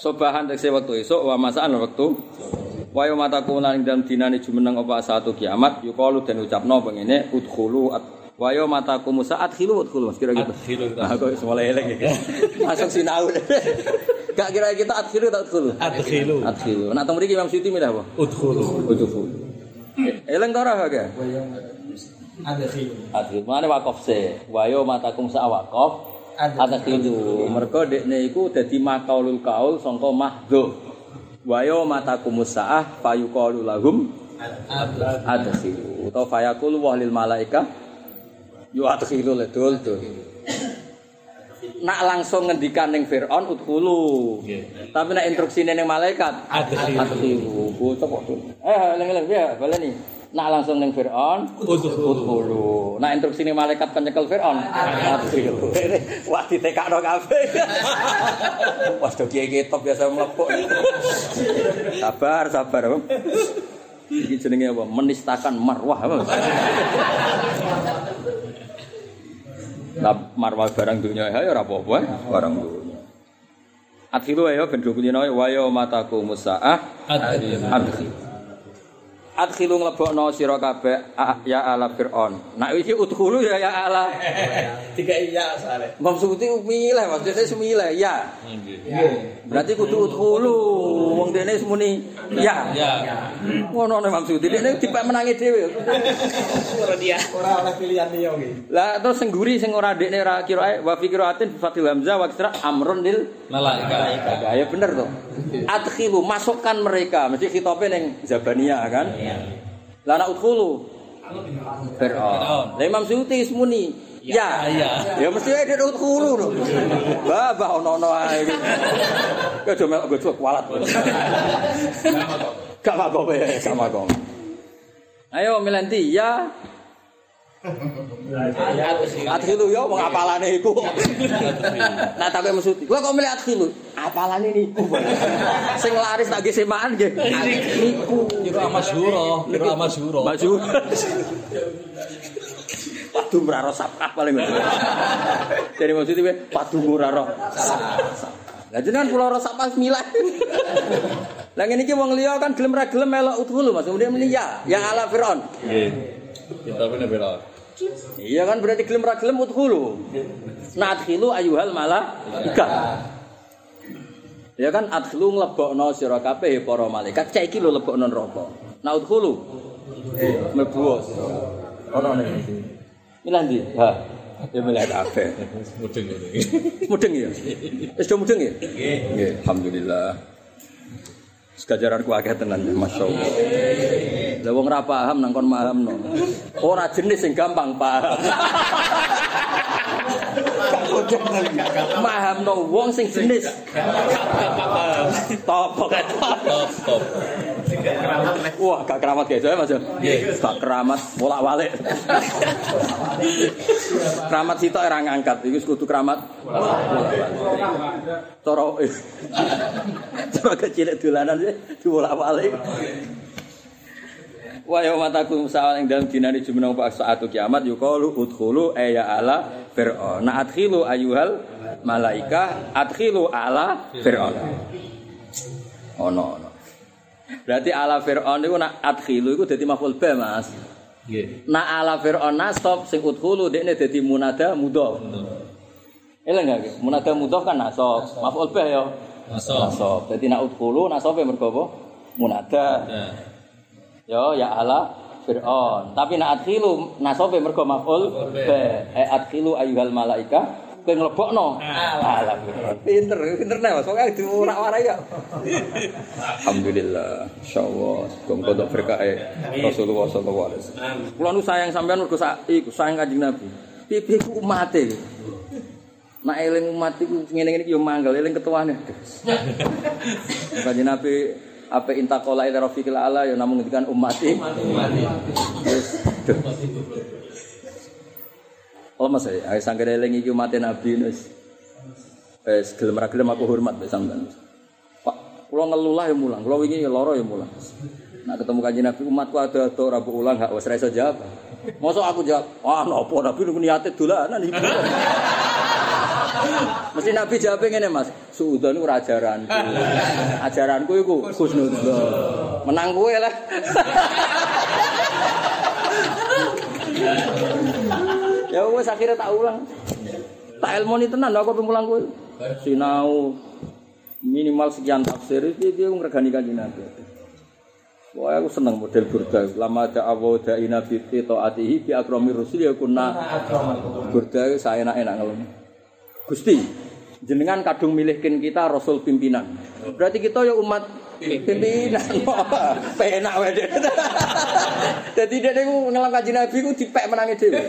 Sobahan tekse wektu esuk wa masan wektu Wayo mataku lan ing dalem dinane jumeneng apa satu kiamat yuqalu den ucapno pengene udkhulu Wayo mataku musaat khilu udkhulu Mas kira gitu. Adkhilu. Kok mulai elek ya. Masuk sinau. Gak kira kita adkhilu tak udkhulu. adkhilu Adkhilu. Nah, teng mriki Imam Suyuti milih apa? udkhulu Udkhulu. Eleng ta ora gak? Ada khilu. Adkhilu. Mane wakaf se. Wayo matakum sa wakaf. Adkhilu. Mergo dekne iku dadi makaulul kaul sangka mahdhu. Wayo matakum saah fayuqalu lahum adkhilu. Utawa fayaqulu wa lil malaika yu adkhilu ledul tuh. Nak langsung ngendikan ning Firaun udkhulu. Tapi nek instruksine ning malaikat Adkhilu. Bocah kok tuh. Eh, eling-eling piye baleni. Nak langsung ning Firaun udkhulu. Nak instruksine malaikat penyekel Firaun adkhilu. Wah ditekakno kabeh. Wah do kiye top biasa mlepuk. Sabar, sabar. Iki jenenge apa? Menistakan marwah. Lah marwah barang dunia ya ora apa-apa, barang dunia. Adkhilu ya ben do kulino wa ya mataku musaah adkhilu adkhilu. Nglebokno sira kabeh ya ala Firaun. Nak iki udkhulu ya ya ala. Tiga iya soalnya. Maksudnya milih, maksudnya semilih ya. Nggih. Berarti kudu udkhulu. Wong dene semuni ya. ya Ngono nek maksud dene dipek menangi dhewe. Ora oleh pilihan dia gitu. Lah terus sing guri sing ora dekne ora kira wa fi qiraatin bi fathil hamzah wa kisra amrun lil malaika Ya bener tuh. Adkhilu masukkan mereka. Mesti khitobe ning Zabaniyah kan. Lah anak udkhulu. Fir'aun. Lah Imam Suyuti semuni. Ya, ya. Ya mesti ae dia udkhulu lho. Bah, bah ono-ono ae. Kok do melok gojok kualat. Gak apa-apa ya, gak apa-apa. Ayo Milanti, ya. Adkhilu ya wong apalane iku. Nah tapi maksud, gua kok milih adkhilu? Apalane niku. Sing laris tak ge semaan nggih. Niku. Kira masyhuro, kira masyhuro. Maju. Padu mraro sapkah paling. Jadi maksudnya padu mraro. Lah jenengan kula ora sapkah milah. Lah ngene iki wong liya kan gelem ra gelem melok udhulu Mas. Kemudian muni ya, ya ala Firaun. Nggih. Kita bener bener. Iya kan berarti gelem ra gelem udhulu. Nadkhilu ayuhal malaika. Ya kan adkhulu nglebokno sira kabeh para malaikat. Cek iki lho lebokno neraka. Nah udhulu. Mlebu. Ono ning iki. Milah ndi? Ha. Ya milah kabeh. Mudeng ini. Mudeng ya? Wis do mudeng ya? Nggih, alhamdulillah. Segajaran ku akeh tenan, Masya Allah. Lah wong ora paham nang kon mahamno. Ora jenis sing gampang paham. Mahamno wong sing jenis. Top pokoke top. Wah, gak keramat guys, ya Mas. Gak keramat bolak-balik. keramat sitok ora ngangkat, iku kudu keramat bolak-balik. Cara cara kecil dolanan dibolak-balik. Wa ya mataku sawal ing dalam dinani jumeneng pak saatu kiamat yuqalu udkhulu ayya ala fir'aun. Na adkhilu ayyuhal malaika adkhilu ala fir'aun. Ono ono. Berarti ala fir'aun iku nak adkhilu iku dadi maf'ul ba, Mas. Nggih. Nak ala fir'aun nasab sing udkhulu dekne dadi munada mudhaf. Eling gak? Munada mudhaf kan nasab. Maf'ul ba ya. Nasab. Nasab. Dadi nak udkhulu nasabe mergo apa? Munada. Nah, Yo ya ala Fir'aun. Tapi nak adkhilu nasobe mergo maf'ul ba. Eh adkhilu ayyuhal malaika kowe nglebokno. Ala Fir'aun. Pinter, pinter nek Mas. Pokoke diurak-warai ya. Alhamdulillah. Insyaallah semoga kodok berkah Rasulullah sallallahu alaihi wasallam. Kulo nu sayang sampean mergo sak iku sayang Kanjeng Nabi. Pipi ku umate. Nak eling umat iku ngene-ngene iki yo manggal eling ketuane. Kanjeng Nabi apa intakola ila rafiqil ala ya namun ngendikan umati Wis, duh. Oh mas saya, ayo sangkene eling iki umat Nabi wis. Wis gelem ra gelem aku hormat mbek sampean. Pak, kula ngelulah ya mulang, kula wingi lara ya mulang. Nak ketemu kanjeng Nabi umatku ada ada ora mbok ulang gak wis ra iso jawab. Mosok aku jawab, wah napa Nabi niate dolanan iki. Mesti Nabi jawab ngene Mas, suudon iku ora ajaranku. Ajaranku iku husnudzon. Menang kowe lah. ya wes akhirnya tak ulang. Tak ilmu tenan aku pemulang kowe. Sinau minimal sekian tafsir iki dia ngregani kanjeng Nabi. Wah aku seneng model burda. Lama ada awu dai nabi fi taatihi bi akrami rusul ya kunna burda saya enak-enak ngelem. Gusti, jenengan kadung milihkin kita rasul pimpinan. Berarti kita ya umat pimpinan. Penak wae. Dadi dia niku ngelam kanjeng Nabi ku dipek menangi dhewe.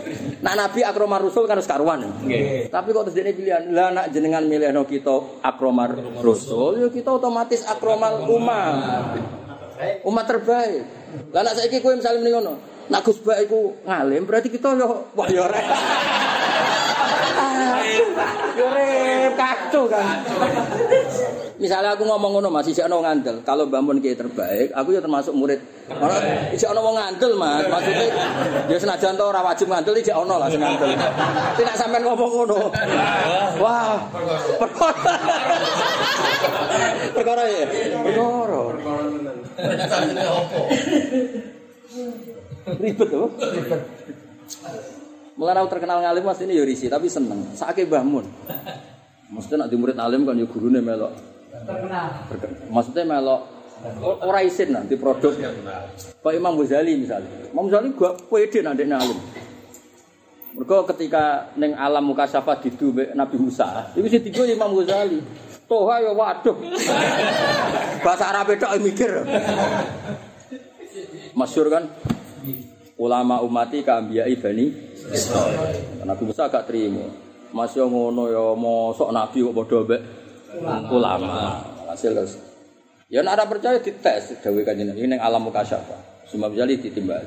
Nak Nabi akromar rusul kan harus karuan. Tapi kok terus dene pilihan, lah nak jenengan milihno kita akromar rusul, ya kita otomatis akromal umat. Umat terbaik. Lah nak saiki kowe misalnya muni ngono, nak Gus Bak iku ngalim, berarti kita yo wah yo rek. Yo rek kacau kan. Misalnya aku ngomong ngono Mas, isih ana wong ngandel. Kalau Mbah Mun kiai terbaik, aku ya termasuk murid. Ora isih ana wong ngandel, Mas. Maksudnya ya senajan to ora wajib ngandel isih ana lah sing ngandel. Tidak sampean ngomong ngono. Wah. Perkara. Perkara ya. Perkara. Ribet tuh. Mulai aku terkenal ngalim mas ini Yorisi, tapi seneng. Sakit bangun. Maksudnya nak di murid alim kan ya gurune melok. Terkenal. Maksudnya melok o- ora isin nanti produk. Pak Imam Ghazali misalnya. Imam Ghazali gua pede nanti alim. Mereka ketika neng alam muka syafa mbek Nabi Musa, itu sih tiga Imam Ghazali. Toha ya waduh. Bahasa Arab itu mikir. Masyur kan? Ulama umati keambiai bani. Nabi Musa gak terima. Masih ngono ya mosok Nabi kok padha mbek ulama. Hasil terus. Ya nek ada percaya dites dawuh kanjeng Nabi ning alam mukasyafa. Semua bisa ditimbal.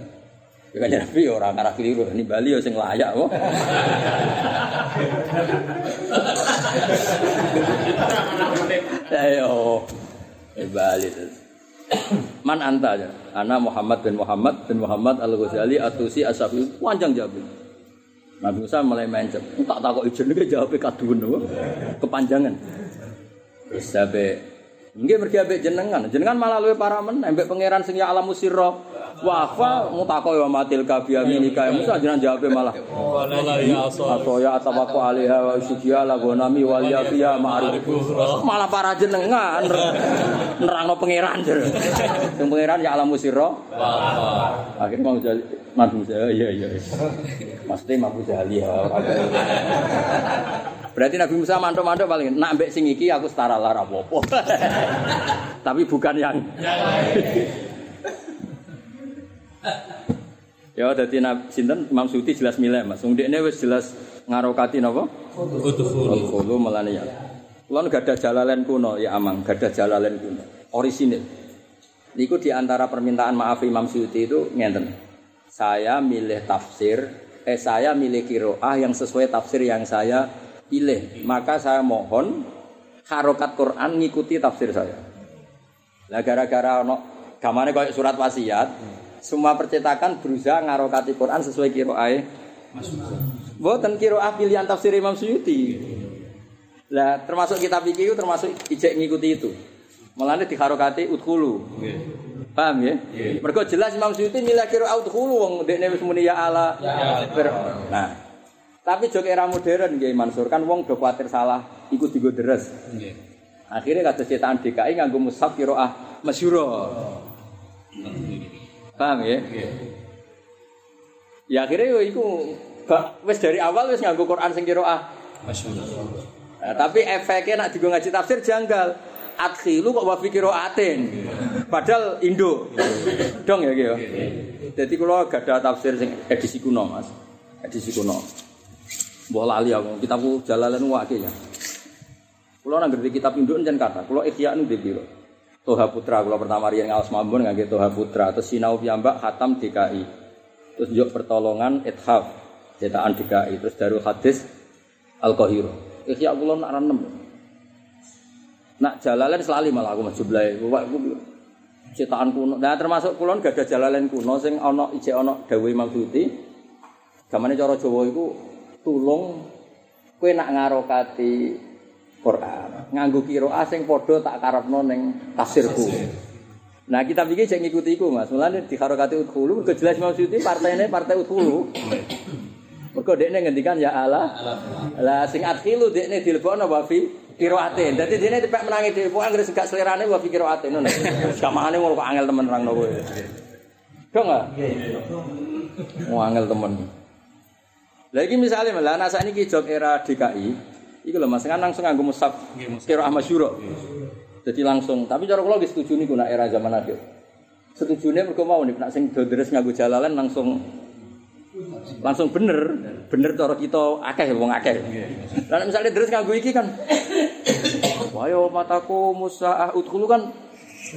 Ya kanjeng Nabi ya ora ngarah keliru. Ini Bali ya sing layak kok. Ayo. Eh Bali. Man anta aja. Ana Muhammad bin Muhammad bin Muhammad Al Ghazali Atusi Asyafi panjang jawab. Nabi Musa mulai mencet. Tak takok ijen iki jawab kaduwen lho. Kepanjangan. Terus sampai Nggih mergi ambek jenengan. Jenengan malah luwe para men ambek pangeran sing ya alamu sirra. Wa fa mutaqo ya matil kabiya minika. Musa jenengan jawab malah. Wala ya asal. Atau ya atawaku alaiha wa syukiya la gonami wal yafiya ma'arif. Malah para jenengan nerangno pangeran jer. Sing pangeran ya alamu sirra. Akhirnya mau jadi madu saya, iya iya. Maksudnya mampu jali ya. Berarti Nabi Musa mantuk-mantuk paling nak mbek sing iki aku setara lara apa-apa. tapi bukan yang Ya dadi sinten Imam Suyuti jelas milih Mas. Wong dekne wis jelas ngarokati napa? Udkhulu. Al-khulu melane ya. Kulon gada jalalen kuno ya amang, gada jalalen kuno. Orisinil. Niku di antara permintaan maaf Imam Suyuti itu ngenten. Saya milih tafsir, eh saya milih kiroah yang sesuai tafsir yang saya pilih. Maka saya mohon harokat Quran ngikuti tafsir saya. Lah gara-gara ono gamane kayak surat wasiat, semua percetakan berusaha ngarokati Quran sesuai kiroah. Mboten kiroah pilihan tafsir Imam Suyuti. Lah termasuk kitab iki itu termasuk ijek ngikuti itu. Mulane diharokati udkhulu. Paham ya? Mergo jelas Imam Suyuti milih kiroah udkhulu wong ndekne wis muni ya ala. Fir- Nah. Tapi jok era modern nggih Mansur kan wong do kuwatir salah ikut digo deres. Akhirnya kata cetakan DKI nganggo mushaf kiroah masyura. Paham ya? Ya akhirnya yo iku wis dari awal wis nganggo Quran sing kiroah Nah, tapi efeknya nak digo ngaji tafsir janggal. Adkhilu kok wa fikiro atin. Padahal Indo. Dong ya gitu. Jadi kalau gak ada tafsir sing edisi kuno mas. Edisi kuno. Mbah lali aku kitabku jalalan wakil ya. Kulo nang ngerti kitab Indo jan kata. Kulo ikhya nu di biro. Toha Putra kulo pertama riyen ngaos mambun ngangge Toha Putra terus sinau piyambak khatam DKI. Terus njuk pertolongan ithaf cetakan DKI terus Darul Hadis Al Qahiro. Ikhya kula nak renem. Nak jalalan selalu malah aku maju blay. Aku cetakan kuno. Nah termasuk kulon gak ada jalalan kuno sing ana ijek ana dawuh Imam Suyuti. Gamane cara Jawa iku tulung kowe nak ngarokati Quran nganggo qiraah sing padha tak karepno ning tafsirku. Nah kita pikir jangan ngikuti iku mas. Mulane di harokati udhulu, mergo jelas Suyuti partainya partai udhulu. Mergo dekne ngendikan ya Allah. Lah sing adkhilu dekne dilebokno wa fi qiraatin. Dadi dekne tepek menangi dhewe pokoke anggere gak selerane wa fi qiraatin ngono. Gamane ngono kok angel temen nerangno kowe. Dong enggak? Mau angel temen. Lagi misalnya malah anak saat ini job era DKI, itu loh mas kan langsung nganggo musab kira Ahmad Syuro. Jadi langsung, tapi cara kalau setuju nih guna era zaman akhir. Setuju nih mereka mau nih, nak sing doderes nganggo jalalan langsung langsung bener, bener cara kita akeh wong akeh. Dan misalnya deres nganggo iki kan, wah yo mataku musa udkhulu kan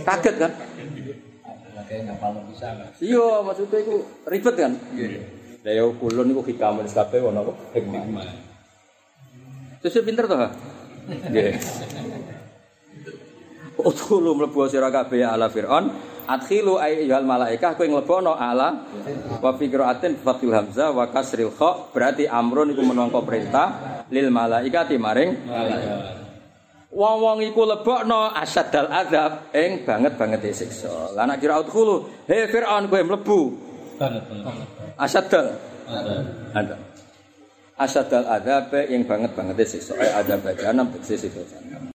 kaget kan. Iya, maksudnya itu ribet kan. Lah ya kulon niku hikam wis kabeh ono hikmah. Terus ya pinter toh? Nggih. Utulu mlebu sira kabeh ala Firaun, adkhilu ayyuhal malaikah kowe nglebono ala wa fi qiraatin fathil hamzah wa kasril kha berarti amrun iku menangka perintah lil malaikati maring Wong-wong iku lebokno asaddal azab ing banget-banget siksa. Lah nek kira udkhulu, he Firaun kowe mlebu. Banget. Asaddal Ada. asadal adabe yang banget-bangete siksa ae eh, adabe janam siksa